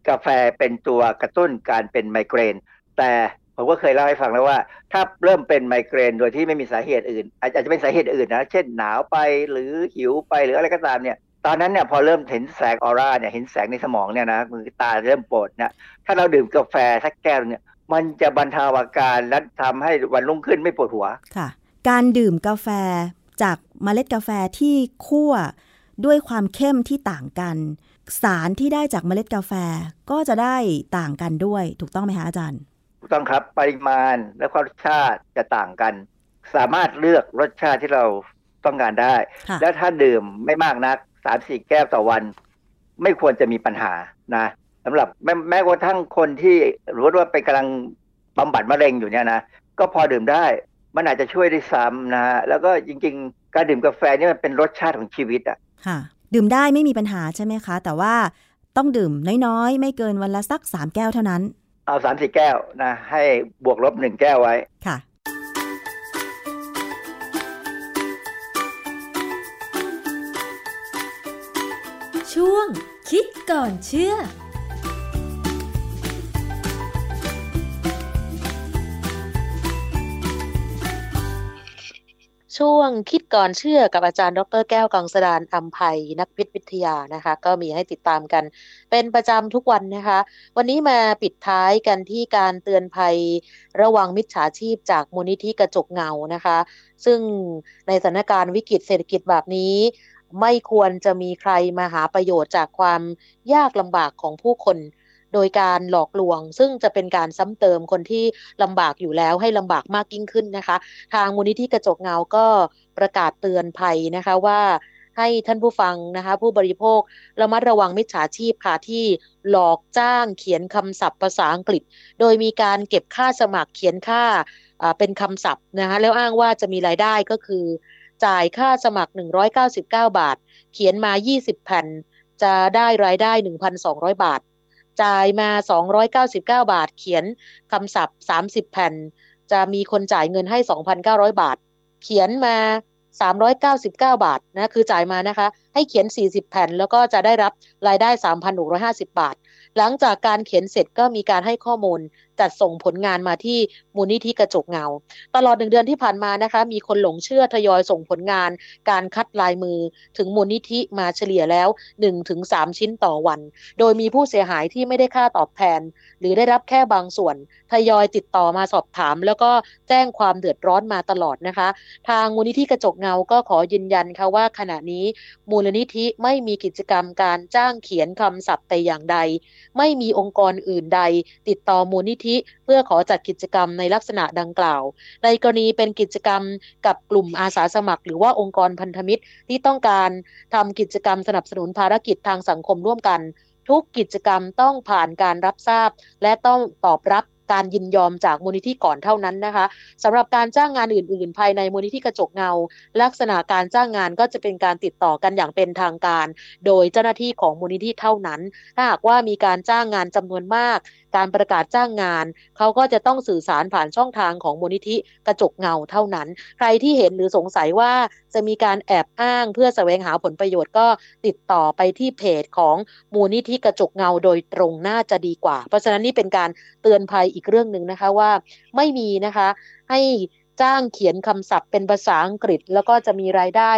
กาแฟเป็นตัวกระตุ้นการเป็นไมเกรน แต่ผมก็เคยเล่าให้ฟังแล้วว่า ถ้าเริ่มเป็นไมเกรนโดยที่ไม่มีสาเหตุอื่น อาจอาจจะเป็นสาเหตุอื่นนะ เช่นหนาวไปหรือหิวไปหรืออะไรก็ตามเนี่ยตอนนั้นเนี่ยพอเริ่มเห็นแสงออร่าเนี่ยเห็นแสงในสมองเนี่ยนะมือตาเริ่มปวดเนี่ยถ้าเราดื่มกาแฟสักแก้วเนี่ยมันจะบรรเทาอาการและทำให้วันรุ่งขึ้นไม่ปวดหัวค่ะ การดื่มกาแฟจากเมล็ดกาแฟที่คั่วด้วยความเข้มที่ต่างกัน สารที่ได้จากเมล็ดกาแฟก็จะได้ต่างกันด้วย ถูกต้องไหมคะอาจารย์ถูกต้องครับปริมาณและความรสชาติจะต่างกัน สามารถเลือกรสชาติที่เราต้องการได้ค่ะและถ้าดื่มไม่มากนักสามสี่แก้วต่อวัน ไม่ควรจะมีปัญหานะสำหรับแม้แม้กระทั่งคนที่รู้ว่าไปกำลังบำบัดมะเร็งอยู่เนี่ยนะก็พอดื่มได้ มันอาจจะช่วยได้ซ้ำนะฮะแล้วก็จริง ๆ การดื่มกาแฟนี่มันเป็นรสชาติของชีวิตอะค่ะดื่มได้ไม่มีปัญหาใช่ไหมคะ แต่ว่าต้องดื่มน้อยๆ ไม่เกินวันละสักสามแก้วเท่านั้น เอาสามสี่แก้วนะ ให้บวกลบหนึ่งแก้วไว้ค่ะ ช่วงคิดก่อนเชื่อ ช่วงคิดก่อนเชื่อกับอาจารย์ ดรแก้วกังสดานอัมภัยนักพิษวิทยานะคะ ก็มีให้ติดตามกัน เป็นประจำทุกวันนะคะ วันนี้มาปิดท้ายกันที่การเตือนภัยระวังมิจฉาชีพจากมูลนิธิกระจกเงานะคะ ซึ่งในสถานการณ์วิกฤตเศรษฐกิจแบบนี้ไม่ควรจะมีใครมาหาประโยชน์จากความยากลำบากของผู้คน โดยการหลอกลวง ซึ่งจะเป็นการซ้ำเติมคนที่ลำบากอยู่แล้วให้ลำบากมากยิ่งขึ้นนะคะ ทางมูลนิธิกระจกเงาก็ประกาศเตือนภัยนะคะว่าให้ท่านผู้ฟังนะคะ ผู้บริโภคระมัดระวังมิจฉาชีพค่ะที่หลอกจ้างเขียนคำศัพท์ภาษาอังกฤษ โดยมีการเก็บค่าสมัครเขียนค่าเป็นคำศัพท์นะคะแล้วอ้างว่าจะมีรายได้ก็คือ จ่ายค่าสมัคร 199 บาท เขียนมา 20 แผ่น จะได้รายได้ 1,200 บาท จ่ายมา 299 บาท เขียนคำศัพท์ 30 แผ่น จะมีคนจ่ายเงินให้ 2,900 บาท เขียนมา 399 บาทนะคือจ่ายมานะคะ ให้เขียน 40 แผ่น แล้วก็จะได้รับรายได้ 3,650 บาท หลังจากการเขียนเสร็จก็มีการให้ข้อมูล จัดส่งผลงานมาที่มูลนิธิกระจกเงา ตลอดหนึ่งเดือนที่ผ่านมานะคะ มีคนหลงเชื่อทยอยส่งผลงาน การคัดลายมือถึงมูลนิธิมาเฉลี่ยแล้ว 1-3 ชิ้นต่อวัน โดยมีผู้เสียหายที่ไม่ได้ค่าตอบแทน หรือได้รับแค่บางส่วน ทยอยติดต่อมาสอบถาม แล้วก็แจ้งความเดือดร้อนมาตลอดนะคะ ทางมูลนิธิกระจกเงาก็ขอยืนยันค่ะว่าขณะนี้มูลนิธิไม่มีกิจกรรมการจ้างเขียนคำศัพท์แต่อย่างใด ไม่มีองค์กรอื่นใด ติดต่อมูลนิธิเพื่อขอจัดกิจกรรมในลักษณะดังกล่าว ในกรณีเป็นกิจกรรมกับกลุ่มอาสาสมัคร หรือว่าองค์กรพันธมิตรที่ต้องการทำกิจกรรมสนับสนุนภารกิจทางสังคมร่วมกัน ทุกกิจกรรมต้องผ่านการรับทราบ และต้องตอบรับ การยินยอมจากมูลนิธิก่อนเท่านั้นนะคะสำหรับการจ้างงานอื่น ๆ ภายในมูลนิธิกระจกเงา ลักษณะการจ้างงานก็จะเป็นการติดต่อกันอย่างเป็นทางการ โดยเจ้าหน้าที่ของมูลนิธิเท่านั้น ถ้าหากว่ามีการจ้างงานจำนวนมาก การประกาศจ้างงาน เขาก็จะต้องสื่อสารผ่านช่องทางของมูลนิธิกระจกเงาเท่านั้น ใครที่เห็นหรือสงสัยว่าจะมีการแอบอ้างเพื่อแสวงหาผลประโยชน์ก็ติดต่อไปที่เพจของมูลนิธิกระจกเงาโดยตรงน่าจะดีกว่า เพราะฉะนั้นนี่เป็นการเตือนภัยอีกเรื่องหนึ่งนะคะว่าไม่มีนะคะให้จ้างเขียนคำศัพท์เป็นภาษาอังกฤษ แล้วก็จะมีรายได้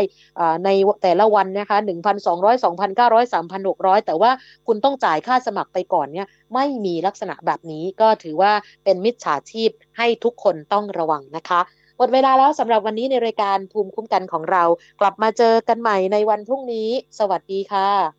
ในแต่ละวันนะคะ1,200 2,900 3,600 แต่ว่าคุณต้องจ่ายค่าสมัครไปก่อนเนี่ยไม่มีลักษณะแบบนี้ก็ถือว่าเป็นมิจฉาชีพให้ทุกคนต้องระวังนะคะหมดเวลาแล้วสำหรับวันนี้ในรายการภูมิคุ้มกันของเรา กลับมาเจอกันใหม่ในวันพรุ่งนี้ สวัสดีค่ะ